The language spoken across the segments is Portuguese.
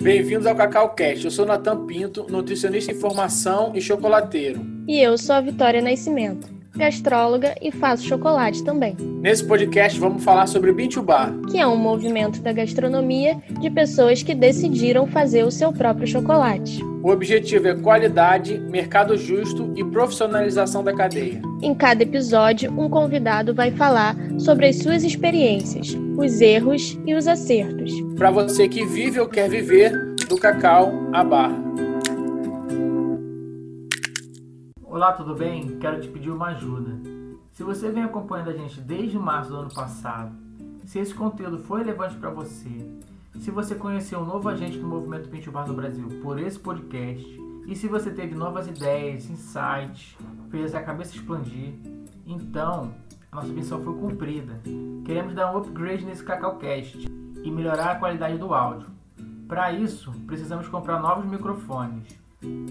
Bem-vindos ao Cacau Cast. Eu sou Natan Pinto, nutricionista em formação e chocolateiro. E eu sou a Vitória Nascimento, gastróloga e faço chocolate também. Nesse podcast vamos falar sobre Bintubar, que é um movimento da gastronomia de pessoas que decidiram fazer o seu próprio chocolate. O objetivo é qualidade, mercado justo e profissionalização da cadeia. Em cada episódio, um convidado vai falar sobre as suas experiências, os erros e os acertos. Para você que vive ou quer viver do cacau à barra. Olá, tudo bem? Quero te pedir uma ajuda. Se você vem acompanhando a gente desde março do ano passado, se esse conteúdo foi relevante para você, se você conheceu um novo agente do movimento Pinto Bar no Brasil por esse podcast, e se você teve novas ideias, insights, fez a cabeça expandir, então a nossa missão foi cumprida. Queremos dar um upgrade nesse CacauCast e melhorar a qualidade do áudio. Para isso, precisamos comprar novos microfones.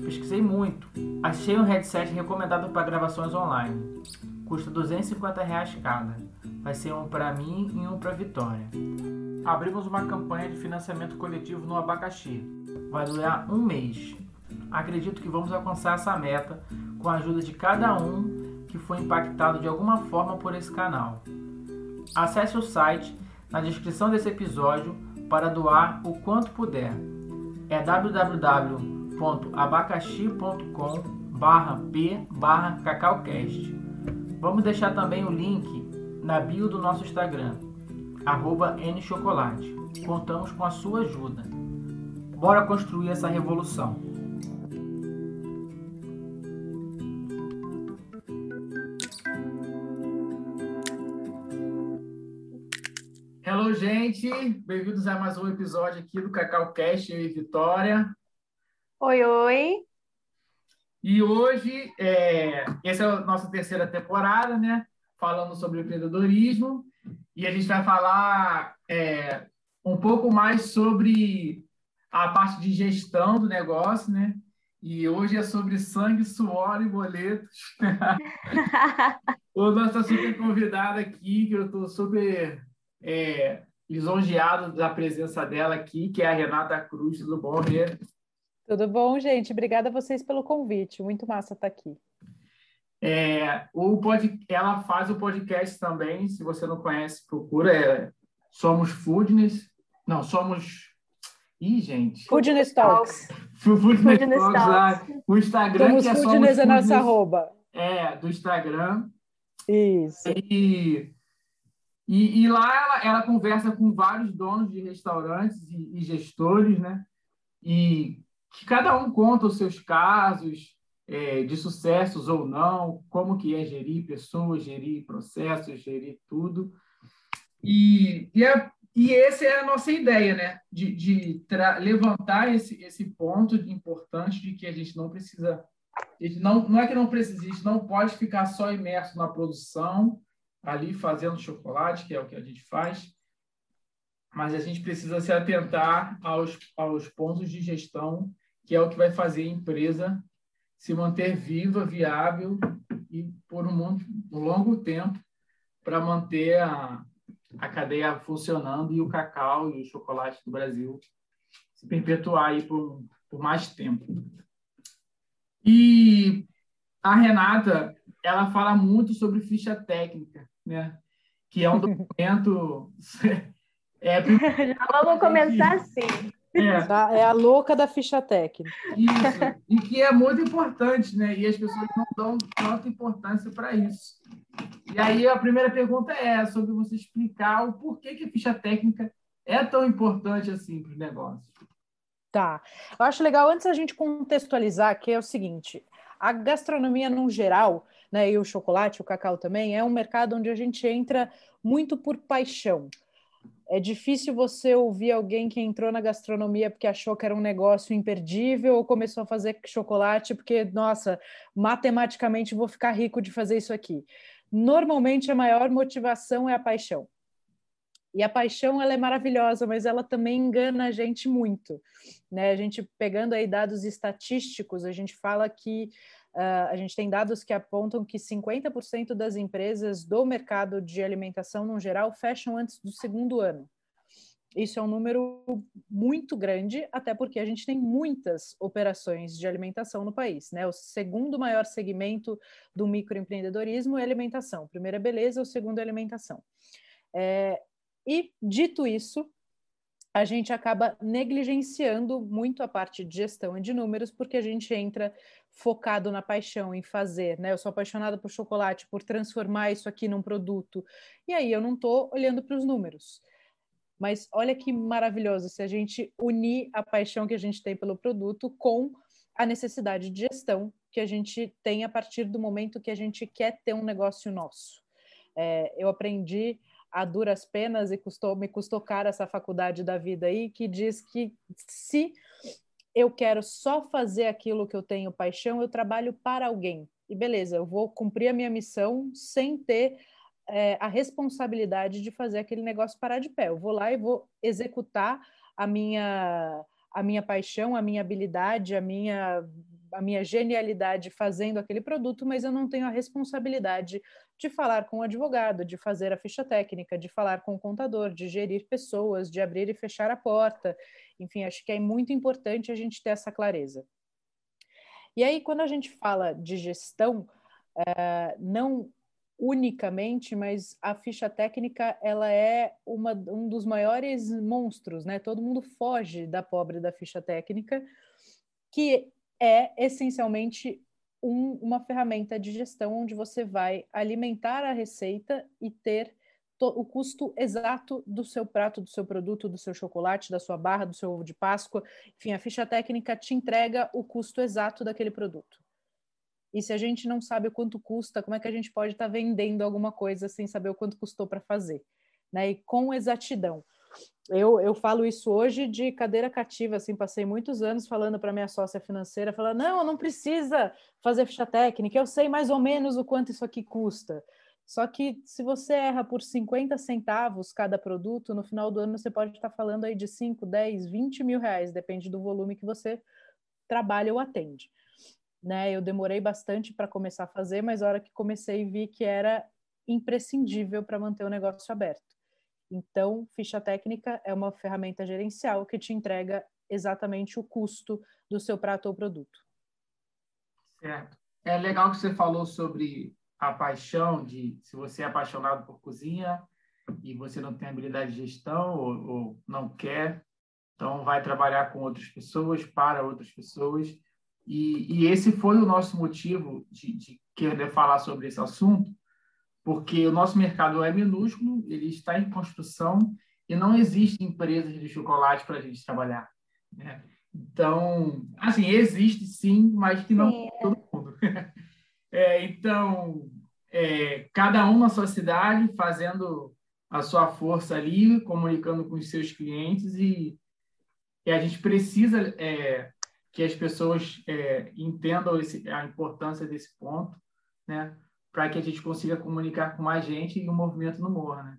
Pesquisei muito. Achei um headset recomendado para gravações online. Custa 250 reais cada. Vai ser um para mim e um para Vitória. Abrimos uma campanha de financiamento coletivo no abacaxi. Vai durar um mês. Acredito que vamos alcançar essa meta com a ajuda de cada um que foi impactado de alguma forma por esse canal. Acesse o site na descrição desse episódio para doar o quanto puder. É www www.abacaxi.com barra p barra cacaucast. Vamos deixar também o link na bio do nosso Instagram, nchocolate. Contamos com a sua ajuda. Bora construir essa revolução. Gente! Bem-vindos a mais um episódio aqui do Cacau Cast, eu e Vitória. Oi, oi. E hoje, é, essa é a nossa terceira temporada, né? Falando sobre empreendedorismo. E a gente vai falar é, um pouco mais sobre a parte de gestão do negócio, né? E hoje é sobre sangue, suor e boletos. o nosso super convidado aqui, que eu estou super é, lisonjeado da presença dela aqui, que é a Renata Cruz. Tudo bom, Rê? Tudo bom, gente? Obrigada a vocês pelo convite. Muito massa estar aqui. É, o pod, ela faz o podcast também. Se você não conhece, procura. É, somos Foodness. Não, somos. Ih, gente. Foodness Talks. Foodness, Foodness Talks. Lá. O Instagram somos que é Foodness é nossa arroba. É, do Instagram. Isso. E, e, e lá ela, ela, conversa com vários donos de restaurantes e, e gestores, né? E que cada um conta os seus casos é, de sucessos ou não, como que é gerir pessoas, gerir processos, gerir tudo. E, e, é, e essa é a nossa ideia, né? De, de levantar esse, esse ponto importante de que a gente não precisa... Gente não, não é que não precisa, a gente não pode ficar só imerso na produção, ali fazendo chocolate, que é o que a gente faz, mas a gente precisa se atentar aos, aos pontos de gestão, que é o que vai fazer a empresa se manter viva, viável e por um, um longo tempo para manter a, a cadeia funcionando e o cacau e o chocolate do Brasil se perpetuar aí por, por mais tempo. E a Renata, ela fala muito sobre ficha técnica, né? que é um documento É, Já vamos começar assim. É. Tá? é a louca da ficha técnica. Isso. E que é muito importante, né? E as pessoas não dão tanta importância para isso. E aí a primeira pergunta é sobre você explicar o porquê que a ficha técnica é tão importante assim para os negócios. Tá. Eu acho legal, antes a gente contextualizar, que é o seguinte: a gastronomia, no geral, né, e o chocolate, o cacau também, é um mercado onde a gente entra muito por paixão é difícil você ouvir alguém que entrou na gastronomia porque achou que era um negócio imperdível ou começou a fazer chocolate porque, nossa, matematicamente vou ficar rico de fazer isso aqui. Normalmente a maior motivação é a paixão. E a paixão ela é maravilhosa, mas ela também engana a gente muito, né? A gente pegando aí dados estatísticos, a gente fala que Uh, a gente tem dados que apontam que 50% das empresas do mercado de alimentação, no geral, fecham antes do segundo ano. Isso é um número muito grande, até porque a gente tem muitas operações de alimentação no país. Né? O segundo maior segmento do microempreendedorismo é alimentação. O primeiro é beleza, o segundo é alimentação. É, e, dito isso, a gente acaba negligenciando muito a parte de gestão e de números, porque a gente entra focado na paixão, em fazer, né? Eu sou apaixonada por chocolate, por transformar isso aqui num produto, e aí eu não estou olhando para os números. Mas olha que maravilhoso se a gente unir a paixão que a gente tem pelo produto com a necessidade de gestão que a gente tem a partir do momento que a gente quer ter um negócio nosso. É, eu aprendi a duras penas e custou, me custou caro essa faculdade da vida aí, que diz que se eu quero só fazer aquilo que eu tenho paixão, eu trabalho para alguém. E beleza, eu vou cumprir a minha missão sem ter é, a responsabilidade de fazer aquele negócio parar de pé. Eu vou lá e vou executar a minha a minha paixão, a minha habilidade, a minha a minha genialidade fazendo aquele produto, mas eu não tenho a responsabilidade de falar com o advogado, de fazer a ficha técnica, de falar com o contador, de gerir pessoas, de abrir e fechar a porta. Enfim, acho que é muito importante a gente ter essa clareza. E aí, quando a gente fala de gestão, é, não unicamente, mas a ficha técnica ela é uma, um dos maiores monstros, né? Todo mundo foge da pobre da ficha técnica, que é essencialmente um, uma ferramenta de gestão onde você vai alimentar a receita e ter o custo exato do seu prato, do seu produto, do seu chocolate, da sua barra, do seu ovo de Páscoa. Enfim, a ficha técnica te entrega o custo exato daquele produto. E se a gente não sabe o quanto custa, como é que a gente pode estar tá vendendo alguma coisa sem saber o quanto custou para fazer? Né? E com exatidão. Eu, eu falo isso hoje de cadeira cativa, assim, passei muitos anos falando para minha sócia financeira, falando, não, não precisa fazer ficha técnica, eu sei mais ou menos o quanto isso aqui custa. Só que se você erra por 50 centavos cada produto, no final do ano você pode estar falando aí de 5, 10, 20 mil reais, depende do volume que você trabalha ou atende. Né? Eu demorei bastante para começar a fazer, mas a hora que comecei vi que era imprescindível para manter o negócio aberto. Então, ficha técnica é uma ferramenta gerencial que te entrega exatamente o custo do seu prato ou produto. Certo. É legal que você falou sobre a paixão de se você é apaixonado por cozinha e você não tem habilidade de gestão ou, ou não quer, então vai trabalhar com outras pessoas, para outras pessoas. E, e esse foi o nosso motivo de, de querer falar sobre esse assunto, porque o nosso mercado é minúsculo, ele está em construção e não existem empresas de chocolate para a gente trabalhar. Né? Então, assim, existe sim, mas que não sim. todo mundo. É, então, é, cada um na sua cidade fazendo a sua força ali, comunicando com os seus clientes e, e a gente precisa é, que as pessoas é, entendam esse, a importância desse ponto, né? Para que a gente consiga comunicar com mais gente e o movimento não morra, né?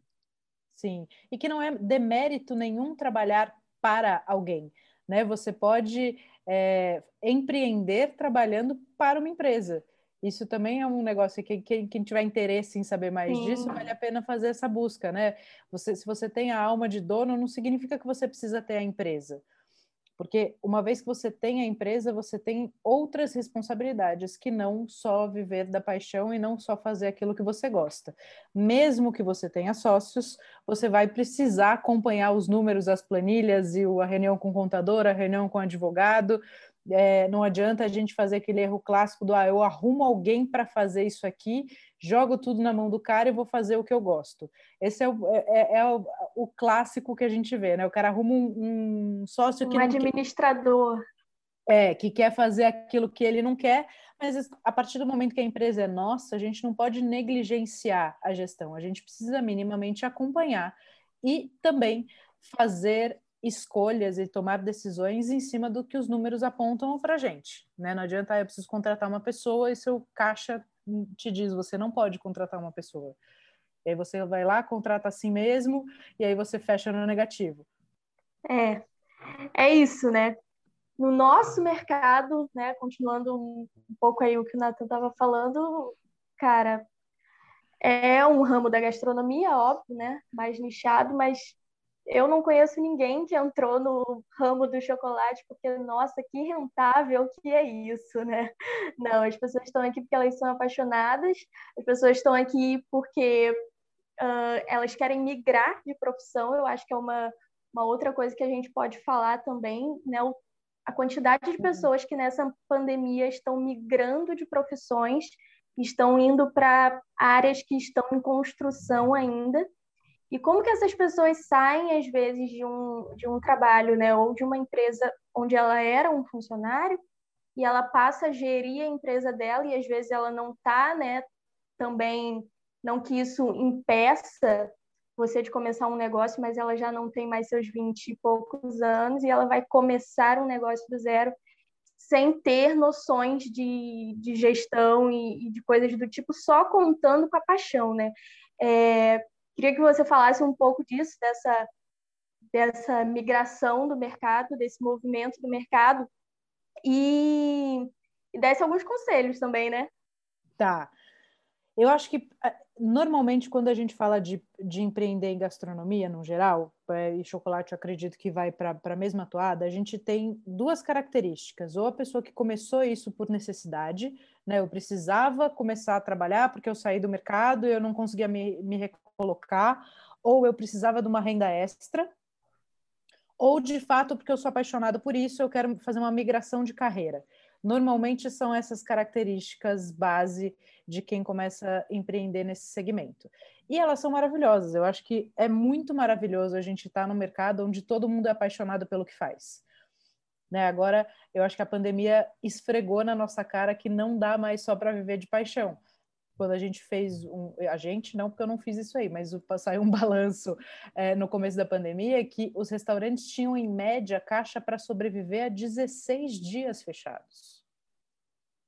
Sim, e que não é demérito nenhum trabalhar para alguém, né? Você pode é, empreender trabalhando para uma empresa. Isso também é um negócio que quem, quem tiver interesse em saber mais Sim. disso, vale a pena fazer essa busca, né? Você, se você tem a alma de dono, não significa que você precisa ter a empresa. Porque uma vez que você tem a empresa, você tem outras responsabilidades que não só viver da paixão e não só fazer aquilo que você gosta. Mesmo que você tenha sócios, você vai precisar acompanhar os números, as planilhas e a reunião com o contador, a reunião com o advogado, é, não adianta a gente fazer aquele erro clássico do ah, eu arrumo alguém para fazer isso aqui, jogo tudo na mão do cara e vou fazer o que eu gosto. Esse é o, é, é, é o, o, clássico que a gente vê, né? O cara arruma um, um sócio um que. Um administrador. Quer, é, que quer fazer aquilo que ele não quer, mas a partir do momento que a empresa é nossa, a gente não pode negligenciar a gestão, a gente precisa minimamente acompanhar e também fazer escolhas e tomar decisões em cima do que os números apontam para a gente. Né? Não adianta, ah, eu preciso contratar uma pessoa e seu caixa te diz, você não pode contratar uma pessoa. E aí você vai lá, contrata assim mesmo, e aí você fecha no negativo. É, é isso, né? No nosso mercado, né, continuando um, pouco aí o que o Nathan estava falando, cara, é um ramo da gastronomia, óbvio, né, mais nichado, mas eu não conheço ninguém que entrou no ramo do chocolate porque, nossa, que rentável que é isso, né? Não, as pessoas estão aqui porque elas são apaixonadas, as pessoas estão aqui porque uh, elas querem migrar de profissão. Eu acho que é uma, uma outra coisa que a gente pode falar também, né? O, a quantidade de uhum. pessoas que nessa pandemia estão migrando de profissões, estão indo para áreas que estão em construção ainda e como que essas pessoas saem, às vezes, de um, de um trabalho, né, ou de uma empresa onde ela era um funcionário, e ela passa a gerir a empresa dela, e às vezes ela não está, né, também, não que isso impeça você de começar um negócio, mas ela já não tem mais seus 20 e poucos anos, e ela vai começar um negócio do zero, sem ter noções de, de gestão e, e de coisas do tipo, só contando com a paixão, né? É, Queria que você falasse um pouco disso, dessa, dessa migração do mercado, desse movimento do mercado, e, e desse alguns conselhos também, né? Tá. Eu acho que normalmente quando a gente fala de, de empreender em gastronomia no geral, é, e chocolate eu acredito que vai para a mesma toada, a gente tem duas características. Ou a pessoa que começou isso por necessidade, né? Eu precisava começar a trabalhar porque eu saí do mercado e eu não conseguia me, me colocar, ou eu precisava de uma renda extra, ou de fato porque eu sou apaixonado por isso, eu quero fazer uma migração de carreira. Normalmente são essas características base de quem começa a empreender nesse segmento. E elas são maravilhosas. Eu acho que é muito maravilhoso a gente estar tá no mercado onde todo mundo é apaixonado pelo que faz. Né? Agora, eu acho que a pandemia esfregou na nossa cara que não dá mais só para viver de paixão quando a gente fez um, a gente não porque eu não fiz isso aí, mas saiu um balanço é, no começo da pandemia que os restaurantes tinham em média caixa para sobreviver a 16 dias fechados.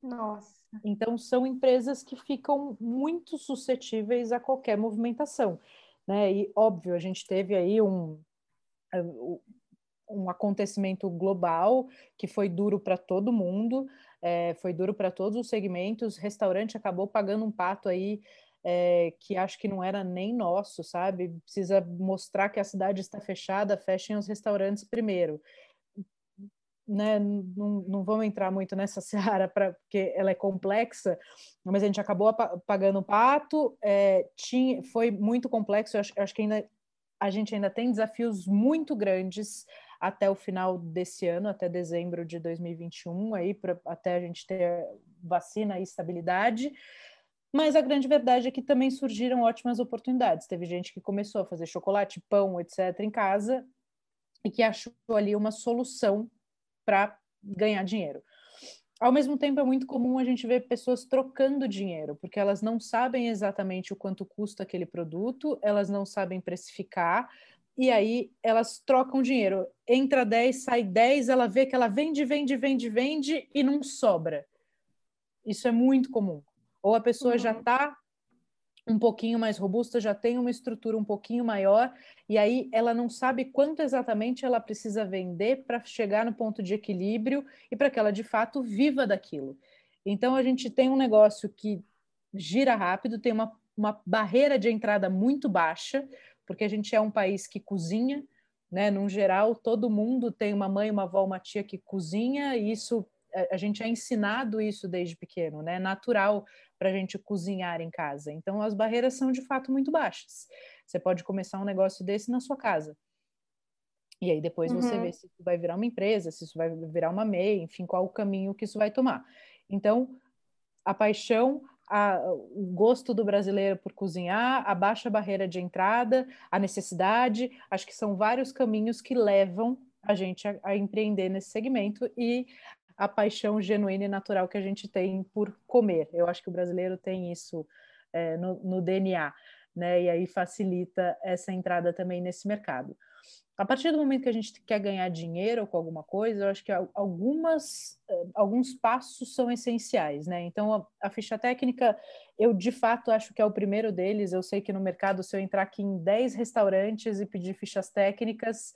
Nossa. Então são empresas que ficam muito suscetíveis a qualquer movimentação, né? E óbvio a gente teve aí um um acontecimento global que foi duro para todo mundo é, foi duro para todos os segmentos. Restaurante acabou pagando um pato aí é, que acho que não era nem nosso, sabe? Precisa mostrar que a cidade está fechada, fechem os restaurantes primeiro. Né, não, não vamos entrar muito nessa seara pra, porque ela é complexa, mas a gente acabou pagando pato, é, tinha, foi muito complexo, eu acho, eu acho que ainda a gente ainda tem desafios muito grandes até o final desse ano, até dezembro de 2021, aí pra, até a gente ter vacina e estabilidade. Mas a grande verdade é que também surgiram ótimas oportunidades. Teve gente que começou a fazer chocolate, pão, etc., em casa e que achou ali uma solução para ganhar dinheiro. Ao mesmo tempo, é muito comum a gente ver pessoas trocando dinheiro, porque elas não sabem exatamente o quanto custa aquele produto, elas não sabem precificar, e aí elas trocam dinheiro. Entra 10, sai 10, ela vê que ela vende, vende, vende, vende e não sobra. Isso é muito comum. Ou a pessoa uhum. já está um pouquinho mais robusta, já tem uma estrutura um pouquinho maior, e aí ela não sabe quanto exatamente ela precisa vender para chegar no ponto de equilíbrio e para que ela de fato viva daquilo. Então a gente tem um negócio que gira rápido, tem uma, uma barreira de entrada muito baixa, porque a gente é um país que cozinha, né? Num geral, todo mundo tem uma mãe, uma avó, uma tia que cozinha, e isso a gente é ensinado isso desde pequeno, né? É natural para a gente cozinhar em casa. Então, as barreiras são de fato muito baixas. Você pode começar um negócio desse na sua casa. E aí depois uhum. você vê se isso vai virar uma empresa, se isso vai virar uma MEI, enfim, qual o caminho que isso vai tomar. Então, a paixão a, o gosto do brasileiro por cozinhar, a baixa barreira de entrada, a necessidade, acho que são vários caminhos que levam a gente a, a empreender nesse segmento e a paixão genuína e natural que a gente tem por comer. Eu acho que o brasileiro tem isso é, no, no DNA, né? E aí facilita essa entrada também nesse mercado. A partir do momento que a gente quer ganhar dinheiro com alguma coisa, eu acho que algumas, eh, alguns passos são essenciais, né? Então, a, a, ficha técnica, eu de fato acho que é o primeiro deles. Eu sei que no mercado, se eu entrar aqui em 10 restaurantes e pedir fichas técnicas,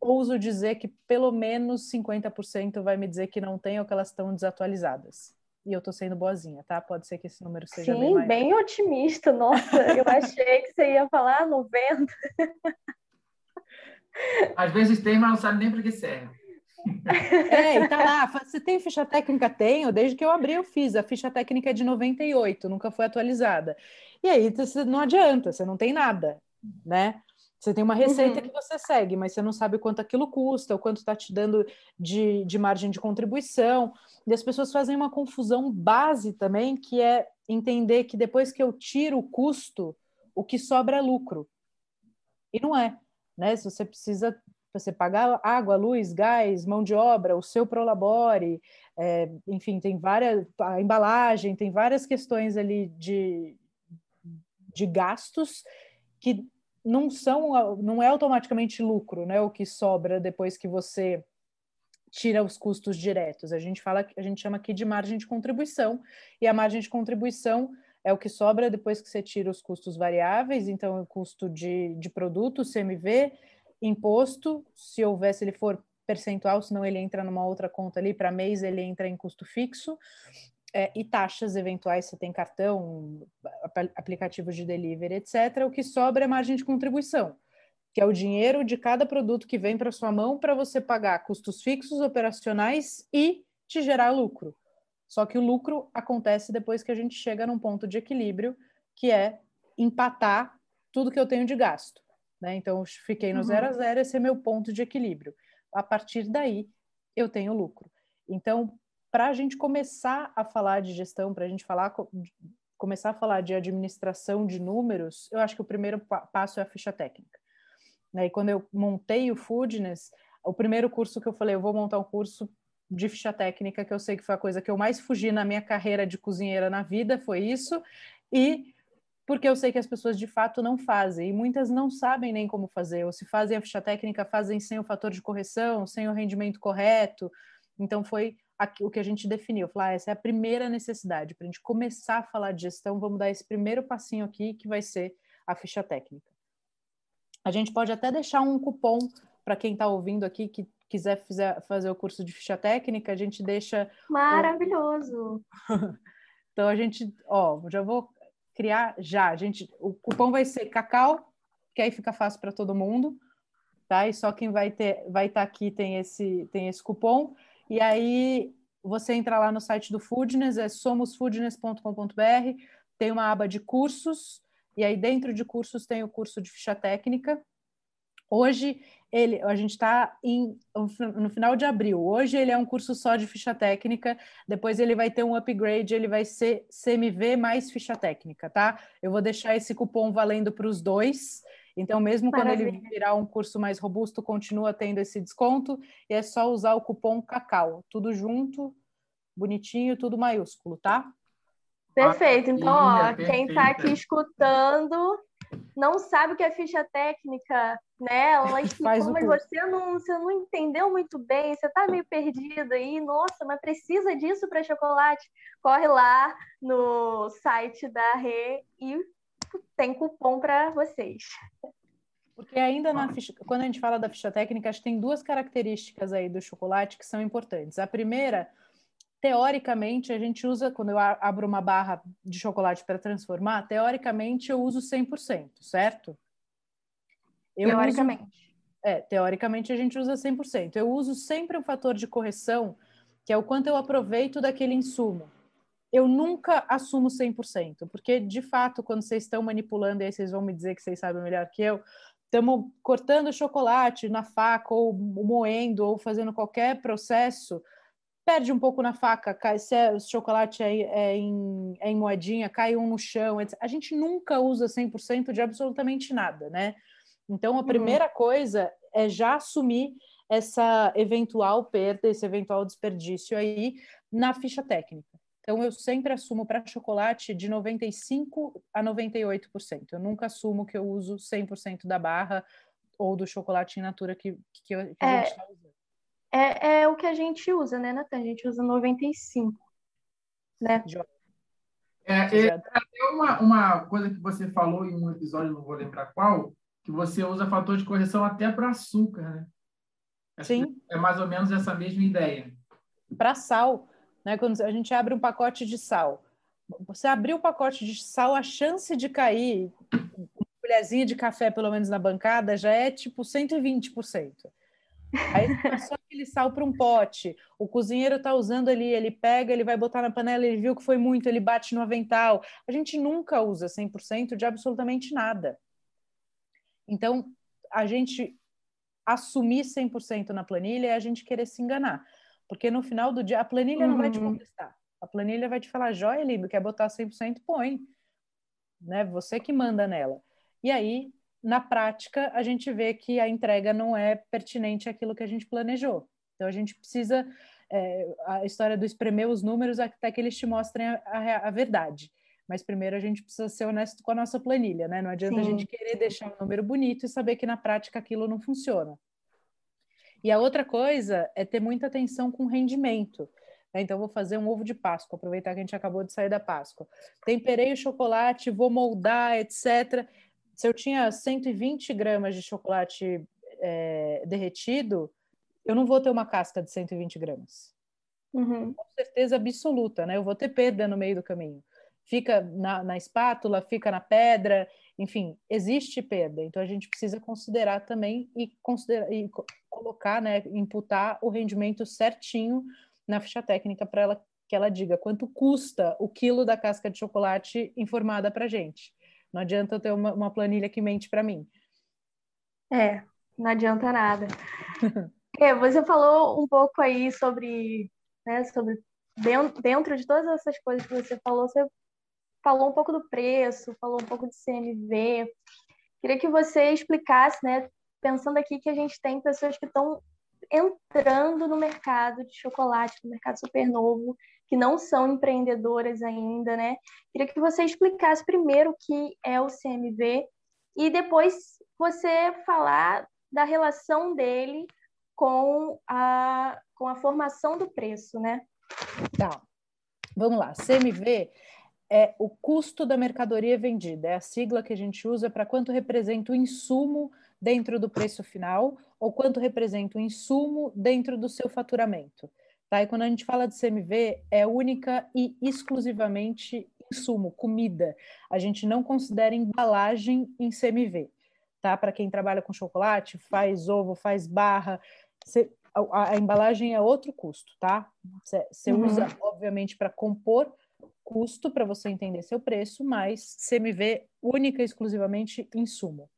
ouso dizer que pelo menos 50% vai me dizer que não tem ou que elas estão desatualizadas. E eu estou sendo boazinha, tá? Pode ser que esse número seja Sim, bem bem otimista. Nossa, eu achei que você ia falar 90. Às vezes tem, mas não sabe nem para que serve. É, e tá lá. Você tem ficha técnica? Tenho, desde que eu abri eu fiz. A ficha técnica é de 98, nunca foi atualizada. E aí não adianta, você não tem nada, né? Você tem uma receita uhum. que você segue, mas você não sabe quanto aquilo custa, o quanto está te dando de, de margem de contribuição. E as pessoas fazem uma confusão base também, que é entender que depois que eu tiro o custo, o que sobra é lucro. E não é. Né? Se você precisa você pagar água, luz, gás, mão de obra, o seu prolabore, é, enfim, tem várias a embalagem, tem várias questões ali de, de gastos que não são não é automaticamente lucro, né? O que sobra depois que você tira os custos diretos. A gente fala, a gente chama aqui de margem de contribuição e a margem de contribuição é o que sobra depois que você tira os custos variáveis, então o custo de, de produto, CMV, imposto, se houver, se ele for percentual, senão ele entra numa outra conta ali, para mês ele entra em custo fixo, é, e taxas eventuais, você tem cartão, aplicativos de delivery, etc. O que sobra é margem de contribuição, que é o dinheiro de cada produto que vem para sua mão para você pagar custos fixos operacionais e te gerar lucro. Só que o lucro acontece depois que a gente chega num ponto de equilíbrio, que é empatar tudo que eu tenho de gasto. Né? Então, fiquei no uhum. zero a zero, esse é meu ponto de equilíbrio. A partir daí, eu tenho lucro. Então, para a gente começar a falar de gestão, para a gente falar começar a falar de administração de números, eu acho que o primeiro passo é a ficha técnica. Né? E quando eu montei o Foodness, o primeiro curso que eu falei, eu vou montar um curso de ficha técnica, que eu sei que foi a coisa que eu mais fugi na minha carreira de cozinheira na vida, foi isso, e porque eu sei que as pessoas de fato não fazem, e muitas não sabem nem como fazer, ou se fazem a ficha técnica, fazem sem o fator de correção, sem o rendimento correto, então foi o que a gente definiu. Falar, ah, essa é a primeira necessidade. Para a gente começar a falar de gestão, vamos dar esse primeiro passinho aqui, que vai ser a ficha técnica. A gente pode até deixar um cupom para quem está ouvindo aqui que quiser fizer, fazer o curso de ficha técnica, a gente deixa. Maravilhoso! então a gente, ó, já vou criar já. A gente, o cupom vai ser Cacau, que aí fica fácil para todo mundo, tá? E só quem vai ter, vai estar tá aqui tem esse, tem esse cupom. E aí você entra lá no site do Foodness, é somosfoodness.com.br, tem uma aba de cursos, e aí dentro de cursos tem o curso de ficha técnica. Hoje ele, a gente está no final de abril. Hoje ele é um curso só de ficha técnica. Depois ele vai ter um upgrade, ele vai ser CMV mais ficha técnica, tá? Eu vou deixar esse cupom valendo para os dois. Então, mesmo Maravilha. quando ele virar um curso mais robusto, continua tendo esse desconto e é só usar o cupom Cacau. Tudo junto, bonitinho, tudo maiúsculo, tá? Perfeito. Então, ó, quem está aqui escutando não sabe o que é ficha técnica, né? Ela explicou, mas você não, você não entendeu muito bem, você está meio perdido aí. Nossa, mas precisa disso para chocolate? Corre lá no site da Rê e tem cupom para vocês. Porque ainda na ficha, quando a gente fala da ficha técnica, acho que tem duas características aí do chocolate que são importantes. A primeira, teoricamente, a gente usa, quando eu abro uma barra de chocolate para transformar, teoricamente eu uso 100%, certo? Eu teoricamente. Uso, é, teoricamente a gente usa 100%. Eu uso sempre um fator de correção, que é o quanto eu aproveito daquele insumo eu nunca assumo 100%, porque de fato, quando vocês estão manipulando, e aí vocês vão me dizer que vocês sabem melhor que eu, estamos cortando chocolate na faca, ou moendo, ou fazendo qualquer processo, perde um pouco na faca, cai, se é, o chocolate é, é, em, é em moedinha, cai um no chão, etc. A gente nunca usa 100% de absolutamente nada, né? Então, a uhum. primeira uhum. coisa é já assumir essa eventual perda, esse eventual desperdício aí na ficha técnica. Então, eu sempre assumo para chocolate de 95% a 98%. Eu nunca assumo que eu uso 100% da barra ou do chocolate in natura que, que, que a é, gente está usando. É, é o que a gente usa, né, Natan? A gente usa 95%. Né? É, é, até uma, uma coisa que você falou em um episódio, não vou lembrar qual, que você usa fator de correção até para açúcar, né? Sim. É mais ou menos essa mesma ideia. Para sal. Né? Quando a gente abre um pacote de sal, você abriu o pacote de sal, a chance de cair uma colherzinha de café, pelo menos na bancada, já é tipo 120%. Aí só aquele sal para um pote. O cozinheiro está usando ali, ele pega, ele vai botar na panela, ele viu que foi muito, ele bate no avental. A gente nunca usa 100% de absolutamente nada. Então, a gente assumir 100% na planilha é a gente querer se enganar. Porque no final do dia, a planilha uhum. não vai te uhum. contestar. A planilha vai te falar, joia, lindo, quer botar 100%, põe. Né? Você que manda nela. E aí, na prática, a gente vê que a entrega não é pertinente àquilo que a gente planejou. Então, a gente precisa. É, a história do espremer os números até que eles te mostrem a, a, a, verdade. Mas primeiro a gente precisa ser honesto com a nossa planilha, né? Não adianta Sim. a gente querer deixar um número bonito e saber que na prática aquilo não funciona. E a outra coisa é ter muita atenção com o rendimento. Né? Então, vou fazer um ovo de Páscoa, aproveitar que a gente acabou de sair da Páscoa. Temperei o chocolate, vou moldar, etc se eu tinha 120 gramas de chocolate é, derretido, eu não vou ter uma casca de 120 gramas. Uhum. Com certeza absoluta, né? Eu vou ter perda no meio do caminho. Fica na, na espátula, fica na pedra, enfim, existe perda. Então a gente precisa considerar também e, considerar, e colocar, né, imputar o rendimento certinho na ficha técnica para ela que ela diga quanto custa o quilo da casca de chocolate informada para gente. Não adianta eu ter uma, uma planilha que mente para mim. É, não adianta nada. é, você falou um pouco aí sobre, né, sobre dentro de todas essas coisas que você falou, você falou um pouco do preço, falou um pouco de CMV. Queria que você explicasse, né, pensando aqui que a gente tem pessoas que estão entrando no mercado de chocolate, no mercado super novo, que não são empreendedoras ainda, né? Queria que você explicasse primeiro o que é o CMV e depois você falar da relação dele com a, com a formação do preço, né? Tá. Vamos lá. CMV é o custo da mercadoria vendida, é a sigla que a gente usa para quanto representa o insumo dentro do preço final ou quanto representa o insumo dentro do seu faturamento. Tá? E quando a gente fala de CMV, é única e exclusivamente insumo, comida. A gente não considera embalagem em CMV. Tá? Para quem trabalha com chocolate, faz ovo, faz barra, cê, a, a, embalagem é outro custo, tá? Você uhum. usa, obviamente, para compor custo para você entender seu preço, mas CMV única e exclusivamente insumo.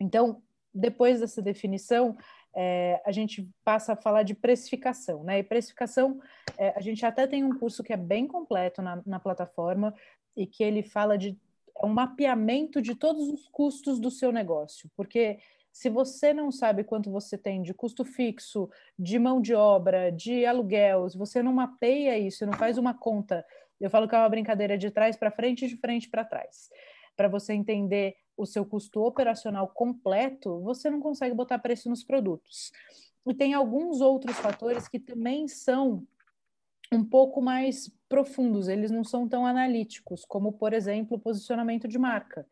Então, depois dessa definição, é, a gente passa a falar de precificação, né? E precificação, é, a gente até tem um curso que é bem completo na, na plataforma e que ele fala de é um mapeamento de todos os custos do seu negócio, porque se você não sabe quanto você tem de custo fixo, de mão de obra, de aluguel, se você não mapeia isso, não faz uma conta, eu falo que é uma brincadeira de trás para frente e de frente para trás, para você entender o seu custo operacional completo, você não consegue botar preço nos produtos. E tem alguns outros fatores que também são um pouco mais profundos, eles não são tão analíticos, como, por exemplo, o posicionamento de marca.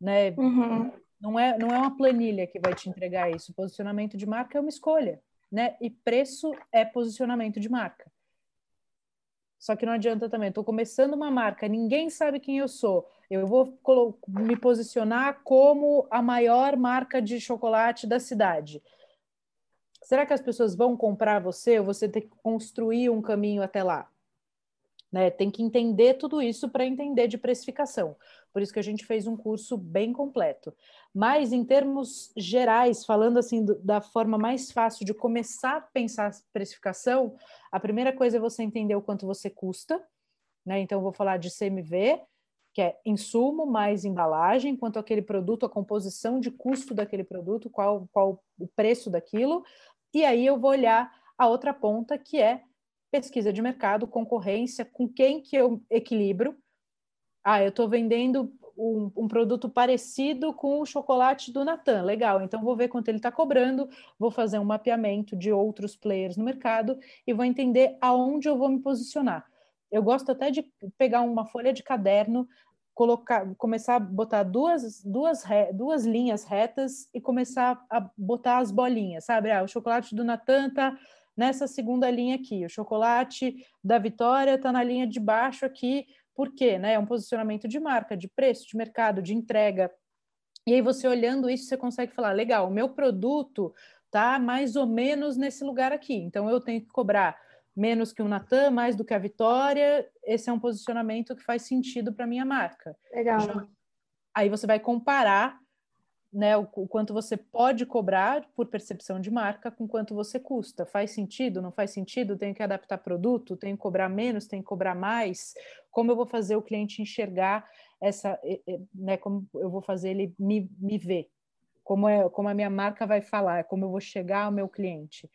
Né? Uhum. Não, é, não é uma planilha que vai te entregar isso. Posicionamento de marca é uma escolha, né? E preço é posicionamento de marca. Só que não adianta também. Estou começando uma marca, ninguém sabe quem eu sou. Eu vou me posicionar como a maior marca de chocolate da cidade. Será que as pessoas vão comprar você ou você tem que construir um caminho até lá? Né? Tem que entender tudo isso para entender de precificação. Por isso que a gente fez um curso bem completo. Mas em termos gerais, falando assim do, da forma mais fácil de começar a pensar precificação, a primeira coisa é você entender o quanto você custa, né? Então eu vou falar de CMV, que é insumo mais embalagem, quanto aquele produto, a composição de custo daquele produto, qual, qual o preço daquilo, e aí eu vou olhar a outra ponta, que é pesquisa de mercado, concorrência, com quem que eu equilibro. Ah, eu estou vendendo um, um, produto parecido com o chocolate do Natan, legal, então vou ver quanto ele está cobrando, vou fazer um mapeamento de outros players no mercado e vou entender aonde eu vou me posicionar. Eu gosto até de pegar uma folha de caderno, colocar, começar a botar duas, duas, duas linhas retas e começar a botar as bolinhas, sabe? Ah, o chocolate do Natan tá nessa segunda linha aqui, o chocolate da Vitória está na linha de baixo aqui Por quê? Né? É um posicionamento de marca, de preço, de mercado, de entrega. E aí você olhando isso, você consegue falar, legal, o meu produto tá mais ou menos nesse lugar aqui. Então eu tenho que cobrar menos que o Natan, mais do que a Vitória. Esse é um posicionamento que faz sentido para minha marca. Legal. Aí você vai comparar né, o, o, quanto você pode cobrar por percepção de marca com quanto você custa. Faz sentido? Não faz sentido? Tenho que adaptar produto? Tenho que cobrar menos? Tenho que cobrar mais? Como eu vou fazer o cliente enxergar essa, né, como eu vou fazer ele me, me ver? Como, é, como a minha marca vai falar? Como eu vou chegar ao meu cliente?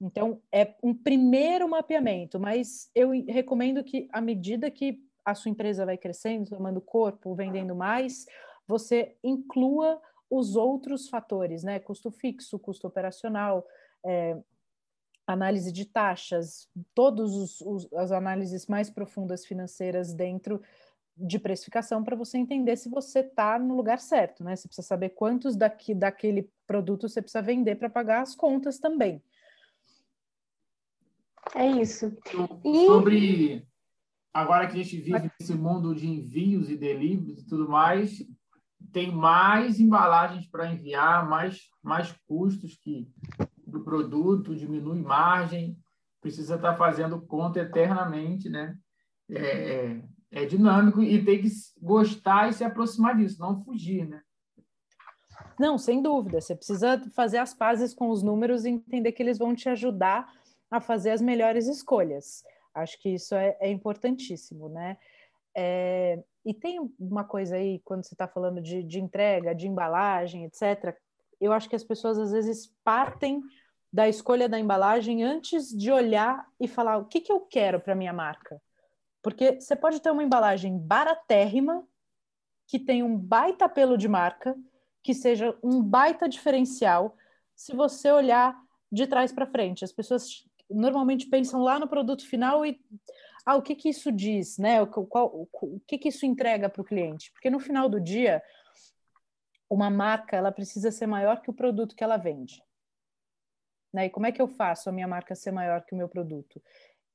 Então, é um primeiro mapeamento, mas eu recomendo que, à medida que a sua empresa vai crescendo, tomando corpo, vendendo mais, você inclua os outros fatores, né? Custo fixo, custo operacional, é, análise de taxas, todas as análises mais profundas financeiras dentro de precificação para você entender se você está no lugar certo, né? Você precisa saber quantos daqui, daquele produto você precisa vender para pagar as contas também. É isso. E... Sobre agora que a gente vive nesse mundo de envios e deliveries e tudo mais, tem mais embalagens para enviar, mais, mais custos que do produto, diminui margem, precisa estar fazendo conta eternamente, né? É, é, é dinâmico e tem que gostar e se aproximar disso, não fugir, né? Não, sem dúvida. Você precisa fazer as pazes com os números e entender que eles vão te ajudar a fazer as melhores escolhas. Acho que isso é, é importantíssimo, né? É, e tem uma coisa aí, quando você está falando de, de entrega, de embalagem, etc., eu acho que as pessoas às vezes partem da escolha da embalagem antes de olhar e falar o que, que eu quero para minha marca. Porque você pode ter uma embalagem baratérrima, que tem um baita apelo de marca, que seja um baita diferencial, se você olhar de trás para frente. As pessoas normalmente pensam lá no produto final e ah, o que que isso diz, né? O, qual, o, o que que isso entrega para o cliente? Porque no final do dia, uma marca ela precisa ser maior que o produto que ela vende. Né? E como é que eu faço a minha marca ser maior que o meu produto?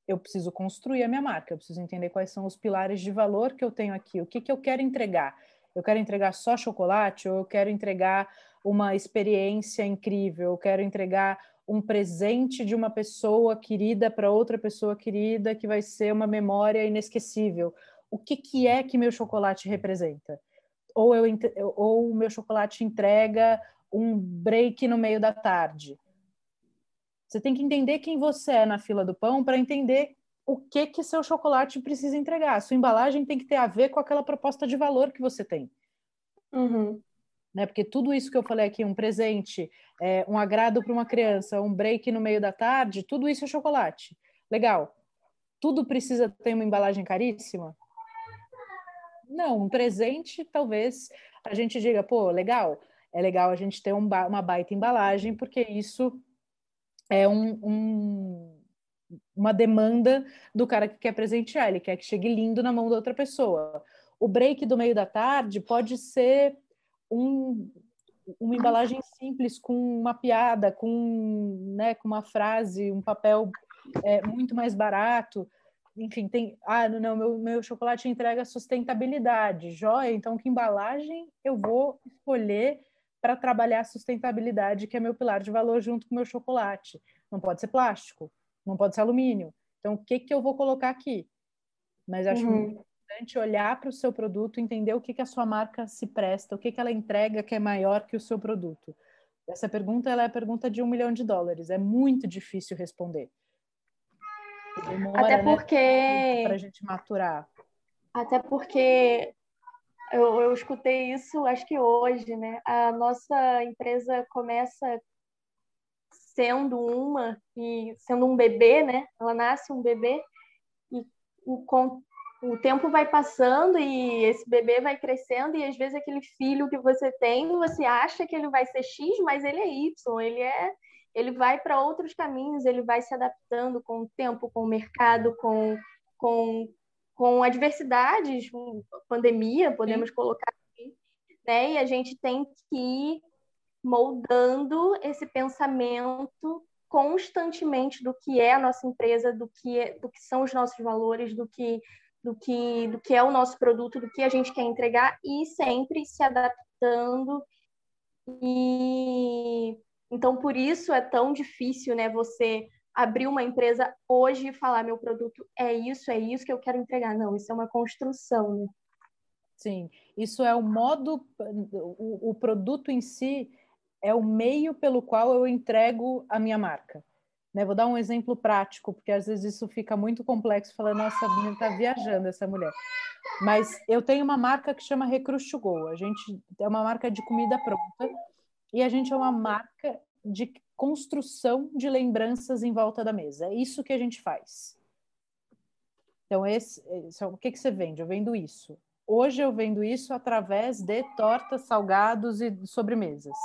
Eu preciso construir a minha marca, eu preciso entender quais são os pilares de valor que eu tenho aqui, o que, que eu quero entregar. Eu quero entregar só chocolate ou eu quero entregar uma experiência incrível, eu quero entregar um presente de uma pessoa querida para outra pessoa querida que vai ser uma memória inesquecível. O que, que é que meu chocolate representa? Ou, eu, ou o meu chocolate entrega um break no meio da tarde. Você tem que entender quem você é na fila do pão para entender o que que seu chocolate precisa entregar. Sua embalagem tem que ter a ver com aquela proposta de valor que você tem. Uhum né? Porque tudo isso que eu falei aqui, um presente, é, um agrado para uma criança, um break no meio da tarde, tudo isso é chocolate. Legal. Tudo precisa ter uma embalagem caríssima? Não, um presente, talvez a gente diga, pô, legal, é legal a gente ter um ba uma baita embalagem, porque isso é um, um, uma demanda do cara que quer presentear, ele quer que chegue lindo na mão da outra pessoa. O break do meio da tarde pode ser um, uma embalagem simples com uma piada, com, né, com uma frase, um papel é, muito mais barato. Enfim, tem. Ah, não, meu, meu chocolate entrega sustentabilidade. Joia, então que embalagem eu vou escolher para trabalhar a sustentabilidade, que é meu pilar de valor junto com o meu chocolate? Não pode ser plástico, não pode ser alumínio. Então, o que, que eu vou colocar aqui? Mas acho uhum importante olhar para o seu produto, entender o que, que a sua marca se presta, o que, que ela entrega que é maior que o seu produto. Essa pergunta ela é a pergunta de um milhão de dólares. É muito difícil responder. Demora, Até né, porque né, para a gente maturar. Até porque eu, eu escutei isso, acho que hoje, né? A nossa empresa começa sendo uma e sendo um bebê, né? Ela nasce um bebê e o, o tempo vai passando e esse bebê vai crescendo e às vezes aquele filho que você tem, você acha que ele vai ser X, mas ele é Y, ele é ele vai para outros caminhos, ele vai se adaptando com o tempo, com o mercado, com com com adversidades, pandemia, podemos Sim. colocar aqui, né? E a gente tem que ir moldando esse pensamento constantemente do que é a nossa empresa, do que é, do que são os nossos valores, do que do que, do que é o nosso produto, do que a gente quer entregar e sempre se adaptando. E então por isso é tão difícil, né, você abrir uma empresa hoje e falar meu produto é isso, é isso que eu quero entregar. Não, isso é uma construção, né? Sim, isso é o modo, o, o produto em si é o meio pelo qual eu entrego a minha marca. Né? Vou dar um exemplo prático, porque às vezes isso fica muito complexo, falando, nossa, a menina está viajando, essa mulher. Mas eu tenho uma marca que chama Recruit Go. A gente é uma marca de comida pronta e a gente é uma marca de construção de lembranças em volta da mesa. É isso que a gente faz. Então, esse, esse, o que, que você vende? Eu vendo isso. Hoje eu vendo isso através de tortas, salgados e sobremesas.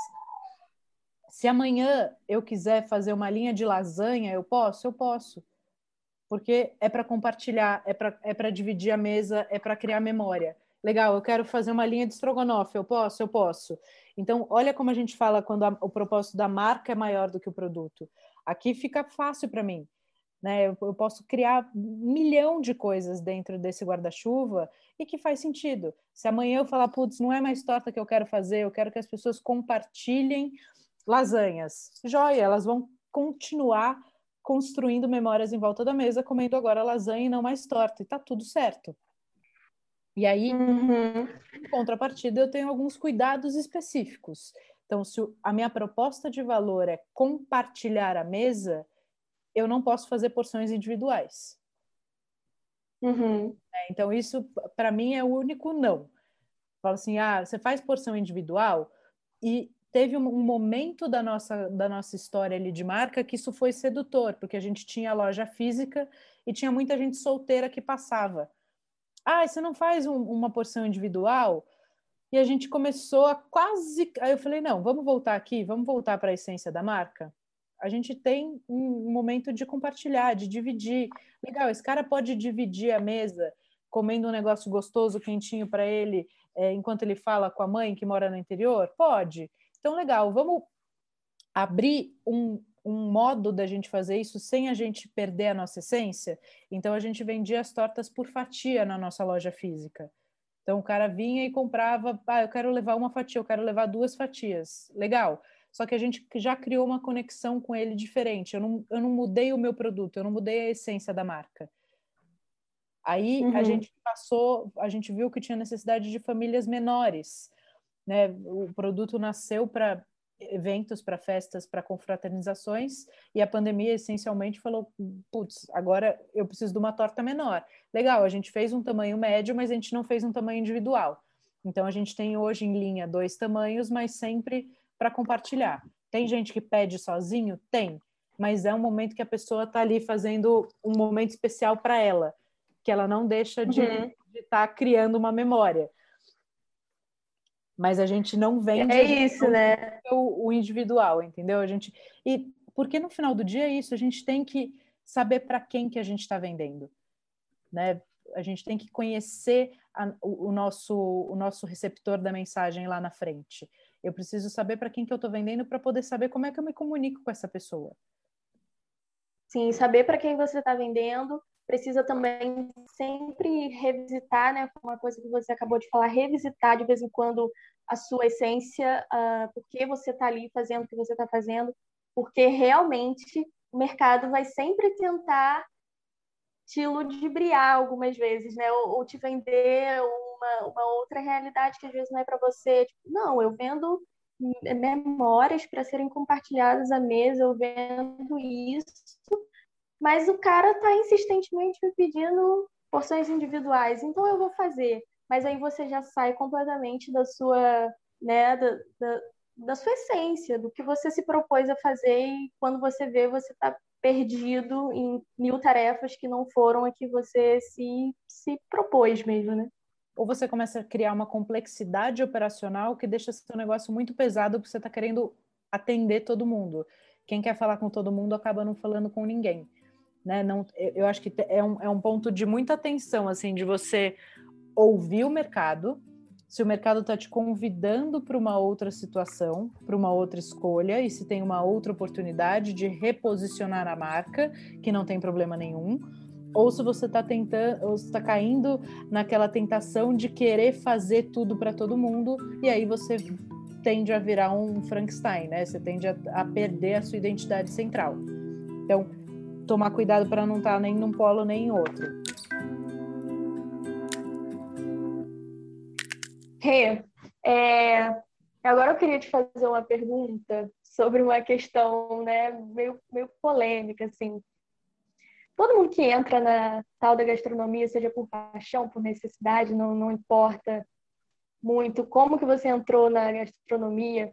Se amanhã eu quiser fazer uma linha de lasanha, eu posso? Eu posso. Porque é para compartilhar, é para é dividir a mesa, é para criar memória. Legal, eu quero fazer uma linha de estrogonofe, eu posso? Eu posso. Então, olha como a gente fala quando a, o propósito da marca é maior do que o produto. Aqui fica fácil para mim. Né? Eu, eu, posso criar um milhão de coisas dentro desse guarda-chuva e que faz sentido. Se amanhã eu falar, putz, não é mais torta que eu quero fazer, eu quero que as pessoas compartilhem lasanhas. Joia, elas vão continuar construindo memórias em volta da mesa, comendo agora lasanha e não mais torta, e tá tudo certo. E aí, uhum. em contrapartida, eu tenho alguns cuidados específicos. Então, se a minha proposta de valor é compartilhar a mesa, eu não posso fazer porções individuais. Uhum. É, então, isso, para mim, é o único não. Fala assim, ah, você faz porção individual e teve um, momento da nossa, da nossa história ali de marca que isso foi sedutor, porque a gente tinha loja física e tinha muita gente solteira que passava. Ah, você não faz um, uma porção individual? E a gente começou a quase. Aí eu falei: não, vamos voltar aqui, vamos voltar para a essência da marca. A gente tem um momento de compartilhar, de dividir. Legal, esse cara pode dividir a mesa comendo um negócio gostoso, quentinho para ele, é, enquanto ele fala com a mãe que mora no interior? Pode. Então, legal, vamos abrir um, um modo da gente fazer isso sem a gente perder a nossa essência. Então, a gente vendia as tortas por fatia na nossa loja física. Então, o cara vinha e comprava, ah, eu quero levar uma fatia, eu quero levar duas fatias. Legal. Só que a gente já criou uma conexão com ele diferente. Eu não, eu não mudei o meu produto, eu não mudei a essência da marca. Aí uhum. a gente passou, a gente viu que tinha necessidade de famílias menores né? O produto nasceu para eventos, para festas, para confraternizações, e a pandemia essencialmente falou: putz, agora eu preciso de uma torta menor. Legal, a gente fez um tamanho médio, mas a gente não fez um tamanho individual. Então a gente tem hoje em linha dois tamanhos, mas sempre para compartilhar. Tem gente que pede sozinho? Tem, mas é um momento que a pessoa está ali fazendo um momento especial para ela, que ela não deixa de estar uhum. de tá criando uma memória mas a gente não vende é isso, né? o, o, individual, entendeu? A gente e porque no final do dia é isso, a gente tem que saber para quem que a gente está vendendo, né? A gente tem que conhecer a, o, o, nosso o nosso receptor da mensagem lá na frente. Eu preciso saber para quem que eu estou vendendo para poder saber como é que eu me comunico com essa pessoa. Sim, saber para quem você está vendendo, precisa também sempre revisitar, né? Uma coisa que você acabou de falar, revisitar de vez em quando a sua essência, uh, você está ali fazendo o que você está fazendo, porque realmente o mercado vai sempre tentar te ludibriar algumas vezes, né? Ou, ou te vender uma, uma, outra realidade que às vezes não é para você. Tipo, não, eu vendo memórias para serem compartilhadas à mesa, eu vendo isso mas o cara está insistentemente me pedindo porções individuais, então eu vou fazer. Mas aí você já sai completamente da sua, né, da, da, da sua essência, do que você se propôs a fazer e quando você vê, você está perdido em mil tarefas que não foram a que você se, se propôs mesmo, né? Ou você começa a criar uma complexidade operacional que deixa seu negócio muito pesado porque você está querendo atender todo mundo. Quem quer falar com todo mundo acaba não falando com ninguém né? Não, eu acho que é um, é um ponto de muita atenção, assim, de você ouvir o mercado, se o mercado está te convidando para uma outra situação, para uma outra escolha, e se tem uma outra oportunidade de reposicionar a marca, que não tem problema nenhum, ou se você está tentando, ou está caindo naquela tentação de querer fazer tudo para todo mundo e aí você tende a virar um Frankenstein, né? Você tende a, a perder a sua identidade central. Então, tomar cuidado para não estar tá nem num polo nem em outro. Rê, é, agora eu queria te fazer uma pergunta sobre uma questão né, meio, meio polêmica, assim. Todo mundo que entra na tal da gastronomia, seja por paixão, por necessidade, não, não importa muito como que você entrou na gastronomia,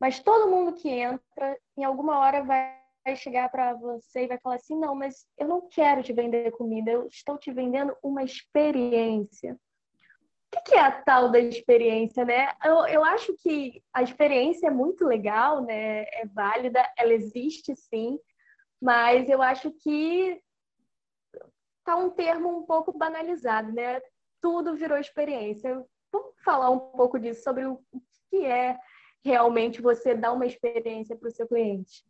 mas todo mundo que entra, em alguma hora vai chegar para você e vai falar assim: não, mas eu não quero te vender comida, eu estou te vendendo uma experiência o que é a tal da experiência, né? Eu, eu acho que a experiência é muito legal, né? É válida, ela existe sim, mas eu acho que tá um termo um pouco banalizado, né? Tudo virou experiência. Vamos falar um pouco disso, sobre o que é realmente você dar uma experiência para o seu cliente.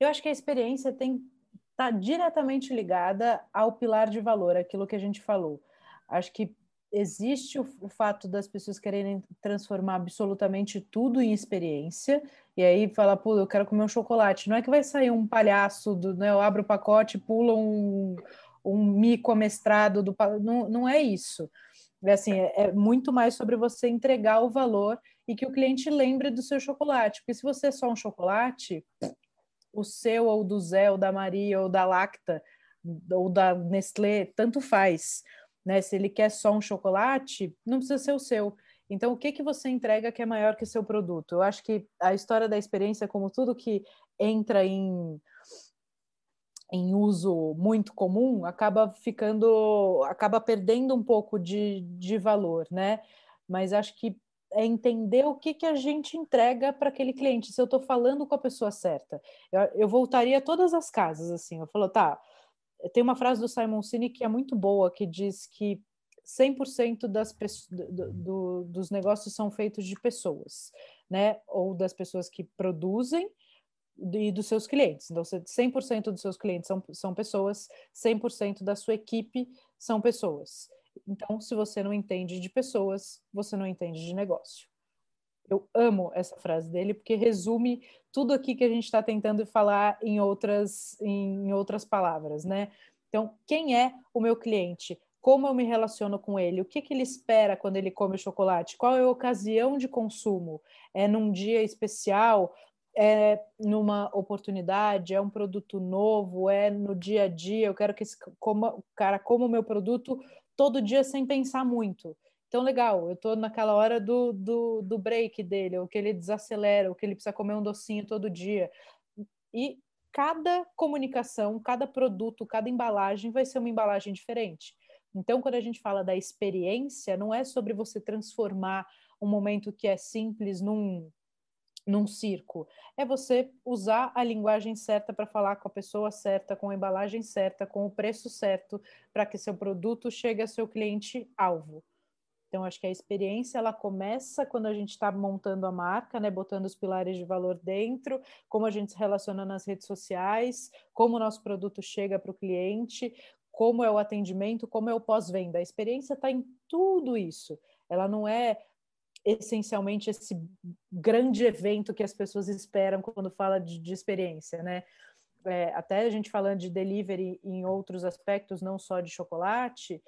Eu acho que a experiência tem está diretamente ligada ao pilar de valor, aquilo que a gente falou. Acho que existe o, o, fato das pessoas quererem transformar absolutamente tudo em experiência, e aí fala, pô, eu quero comer um chocolate. Não é que vai sair um palhaço, do, né, eu abro o pacote, pula um, um mico amestrado, do, não, não é isso. É, assim, é, é muito mais sobre você entregar o valor e que o cliente lembre do seu chocolate, porque se você é só um chocolate, o seu ou do Zé, ou da Maria, ou da Lacta, ou da Nestlé, tanto faz né? Se ele quer só um chocolate, não precisa ser o seu. Então, o que que você entrega que é maior que seu produto? Eu acho que a história da experiência, como tudo que entra em em uso muito comum, acaba ficando, acaba perdendo um pouco de, de valor, né? Mas acho que é entender o que, que a gente entrega para aquele cliente. Se eu estou falando com a pessoa certa, eu, eu voltaria a todas as casas assim. Eu falo, tá, tem uma frase do Simon Sinek que é muito boa, que diz que 100% das, do, do, dos negócios são feitos de pessoas, né? Ou das pessoas que produzem e dos seus clientes. Então, 100% dos seus clientes são, são pessoas, 100% da sua equipe são pessoas. Então, se você não entende de pessoas, você não entende de negócio. Eu amo essa frase dele porque resume tudo aqui que a gente está tentando falar em outras, em outras palavras, né? Então, quem é o meu cliente? Como eu me relaciono com ele? O que, que ele espera quando ele come chocolate? Qual é a ocasião de consumo? É num dia especial? É numa oportunidade? É um produto novo? É no dia a dia? Eu quero que esse coma, o cara coma o meu produto todo dia sem pensar muito. Então, legal, eu estou naquela hora do, do, do break dele, ou que ele desacelera, ou que ele precisa comer um docinho todo dia. E cada comunicação, cada produto, cada embalagem vai ser uma embalagem diferente. Então, quando a gente fala da experiência, não é sobre você transformar um momento que é simples num, num circo. É você usar a linguagem certa para falar com a pessoa certa, com a embalagem certa, com o preço certo, para que seu produto chegue ao seu cliente alvo. Então, acho que a experiência ela começa quando a gente está montando a marca, né, botando os pilares de valor dentro, como a gente se relaciona nas redes sociais, como o nosso produto chega para o cliente, como é o atendimento, como é o pós-venda. A experiência está em tudo isso. Ela não é essencialmente esse grande evento que as pessoas esperam quando fala de, de experiência, né? É, até a gente falando de delivery em outros aspectos, não só de chocolate,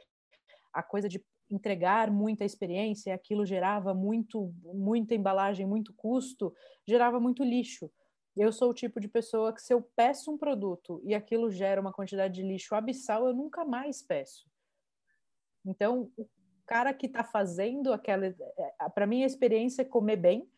a coisa de entregar muita experiência aquilo gerava muito, muita embalagem, muito custo, gerava muito lixo. Eu sou o tipo de pessoa que se eu peço um produto e aquilo gera uma quantidade de lixo abissal, eu nunca mais peço. Então, cara que está fazendo aquela, é, para mim a experiência é comer bem,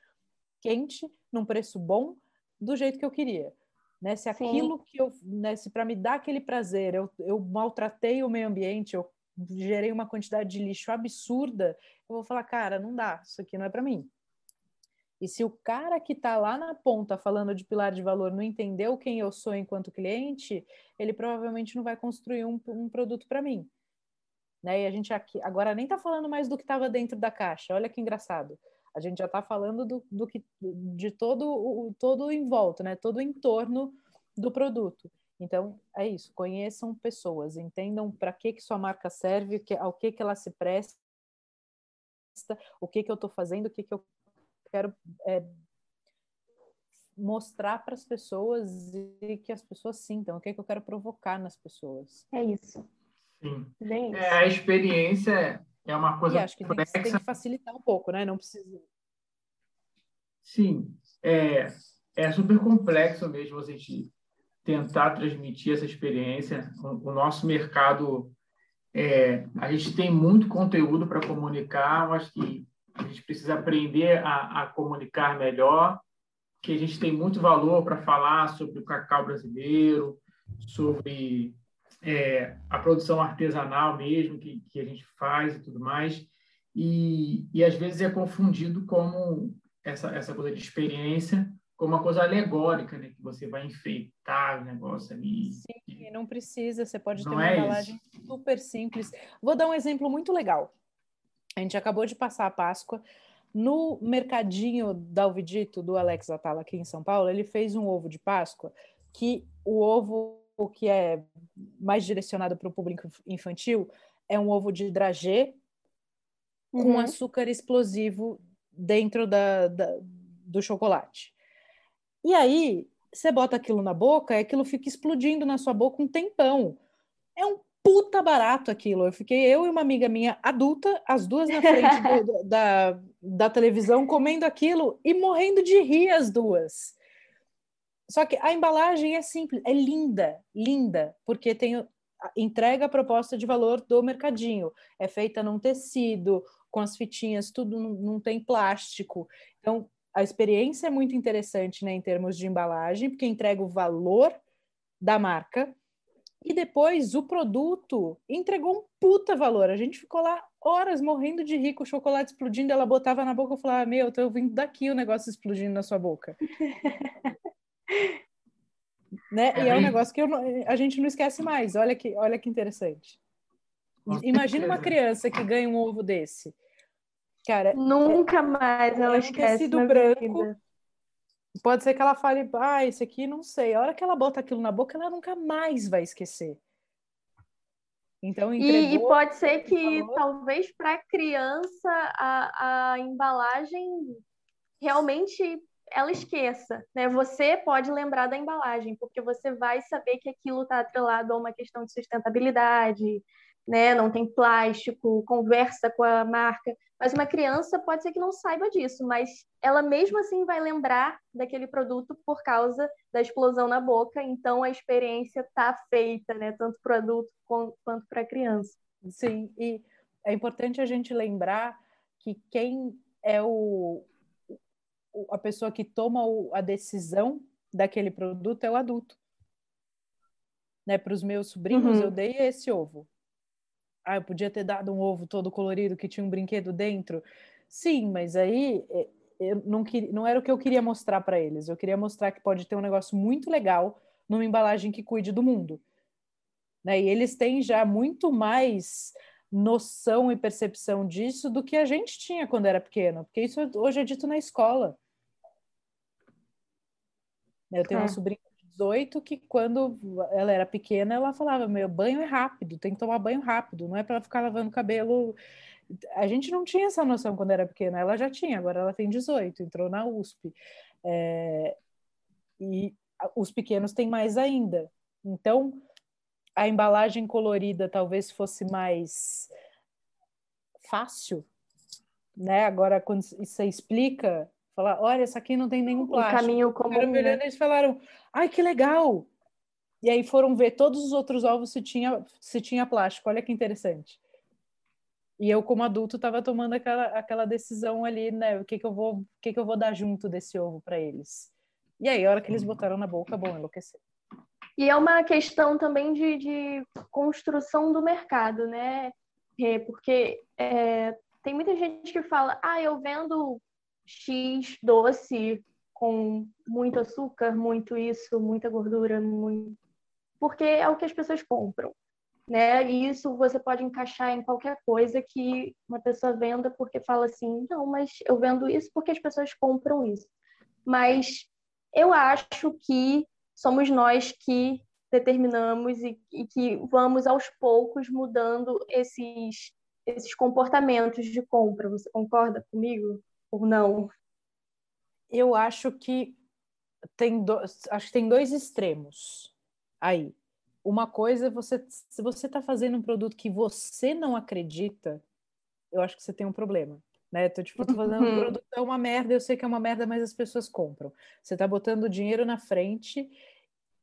quente, num preço bom, do jeito que eu queria. Né? Se aquilo Sim. que eu, né, se para me dar aquele prazer, eu, eu maltratei o meio ambiente, eu gerei uma quantidade de lixo absurda, eu vou falar, cara, não dá, isso aqui não é para mim. E se o cara que está lá na ponta falando de pilar de valor não entendeu quem eu sou enquanto cliente, ele provavelmente não vai construir um, um produto para mim. Né? E a gente aqui agora nem está falando mais do que estava dentro da caixa. Olha que engraçado. A gente já está falando do, do que de todo o todo em volta, né? Todo o entorno do produto. Então, é isso, conheçam pessoas, entendam para que, que sua marca serve, ao que, que ela se presta, o que, que eu estou fazendo, o que, que eu quero é, mostrar para as pessoas e que as pessoas sintam, o que, que eu quero provocar nas pessoas. É isso. Sim. É, a experiência é uma coisa e acho que complexa. Tem, que, tem que facilitar um pouco, né? Não precisa. Sim, é, é super complexo mesmo a gente tentar transmitir essa experiência. O, o nosso mercado, é, a gente tem muito conteúdo para comunicar, eu acho que a gente precisa aprender a, a comunicar melhor, que a gente tem muito valor para falar sobre o cacau brasileiro, sobre é, a produção artesanal mesmo que, que a gente faz e tudo mais. E, e às vezes é confundido como essa, essa coisa de experiência como uma coisa alegórica, né? Que você vai enfeitar o negócio ali. Sim, não precisa. Você pode ter uma é embalagem isso. super simples. Vou dar um exemplo muito legal. A gente acabou de passar a Páscoa. No mercadinho da Alvidito, do Alex Atala, aqui em São Paulo, ele fez um ovo de Páscoa que o ovo que é mais direcionado para o público infantil é um ovo de dragê uhum. com açúcar explosivo dentro da, da, do chocolate. E aí, você bota aquilo na boca e aquilo fica explodindo na sua boca um tempão. É um puta barato aquilo. Eu fiquei, eu e uma amiga minha adulta, as duas na frente do, da, da televisão, comendo aquilo e morrendo de rir as duas. Só que a embalagem é simples, é linda, linda, porque tem entrega a proposta de valor do mercadinho. É feita num tecido, com as fitinhas, tudo não, tem plástico. Então, a experiência é muito interessante né, em termos de embalagem, porque entrega o valor da marca. E depois o produto entregou um puta valor. A gente ficou lá horas morrendo de rico, o chocolate explodindo, ela botava na boca e falava: Meu, tô ouvindo daqui o negócio explodindo na sua boca. né? E é um negócio que eu, a gente não esquece mais. Olha que, olha que interessante. Imagina uma criança que ganha um ovo desse. Cara, nunca mais ela é um esquece tecido branco. Vida. Pode ser que ela fale, ah, esse aqui não sei. A hora que ela bota aquilo na boca, ela nunca mais vai esquecer. Então, e, e, pode ser que falou... talvez para a criança a embalagem realmente ela esqueça, né? Você pode lembrar da embalagem, porque você vai saber que aquilo está atrelado a uma questão de sustentabilidade, né? Não tem plástico, conversa com a marca. Mas uma criança pode ser que não saiba disso, mas ela mesmo assim vai lembrar daquele produto por causa da explosão na boca. Então a experiência está feita, né? Tanto para o adulto quanto para a criança. Sim, e é importante a gente lembrar que quem é o, a pessoa que toma a decisão daquele produto é o adulto. Né, para os meus sobrinhos, uhum. eu dei esse ovo ah, eu podia ter dado um ovo todo colorido que tinha um brinquedo dentro. Sim, mas aí é, eu não, queria, não era o que eu queria mostrar para eles. Eu queria mostrar que pode ter um negócio muito legal numa embalagem que cuide do mundo. Né? E eles têm já muito mais noção e percepção disso do que a gente tinha quando era pequeno, porque isso hoje é dito na escola. Eu tenho é. uma sobrinha 18 que quando ela era pequena, ela falava: meu banho é rápido, tem que tomar banho rápido, não é para ficar lavando cabelo. A gente não tinha essa noção quando era pequena, ela já tinha, agora ela tem 18, entrou na USP. É, e os pequenos têm mais ainda. Então, a embalagem colorida talvez fosse mais fácil, né? Agora, quando você explica, Falar, olha, essa aqui não tem nenhum plástico. O caminho comum. Olhando, né? Eles falaram, ai, que legal! E aí foram ver todos os outros ovos se tinha, se tinha plástico. Olha que interessante. E eu, como adulto, estava tomando aquela, aquela decisão ali, né? O que, que eu vou, o que, que eu vou dar junto desse ovo para eles? E aí, a hora que eles botaram na boca, bom, enlouquecer. E é uma questão também de, de construção do mercado, né? Porque é, tem muita gente que fala, ah, eu vendo X doce com muito açúcar, muito isso, muita gordura, muito... porque é o que as pessoas compram, né? E isso você pode encaixar em qualquer coisa que uma pessoa venda porque fala assim, não, mas eu vendo isso porque as pessoas compram isso. Mas eu acho que somos nós que determinamos e, e que vamos aos poucos mudando esses, esses comportamentos de compra. Você concorda comigo ou não? Eu acho que tem, do, acho que tem dois extremos aí. Uma coisa é você, se você está fazendo um produto que você não acredita, eu acho que você tem um problema. Né? Tô, tipo, tô fazendo um uhum. produto é uma merda, eu sei que é uma merda, mas as pessoas compram. Você está botando dinheiro na frente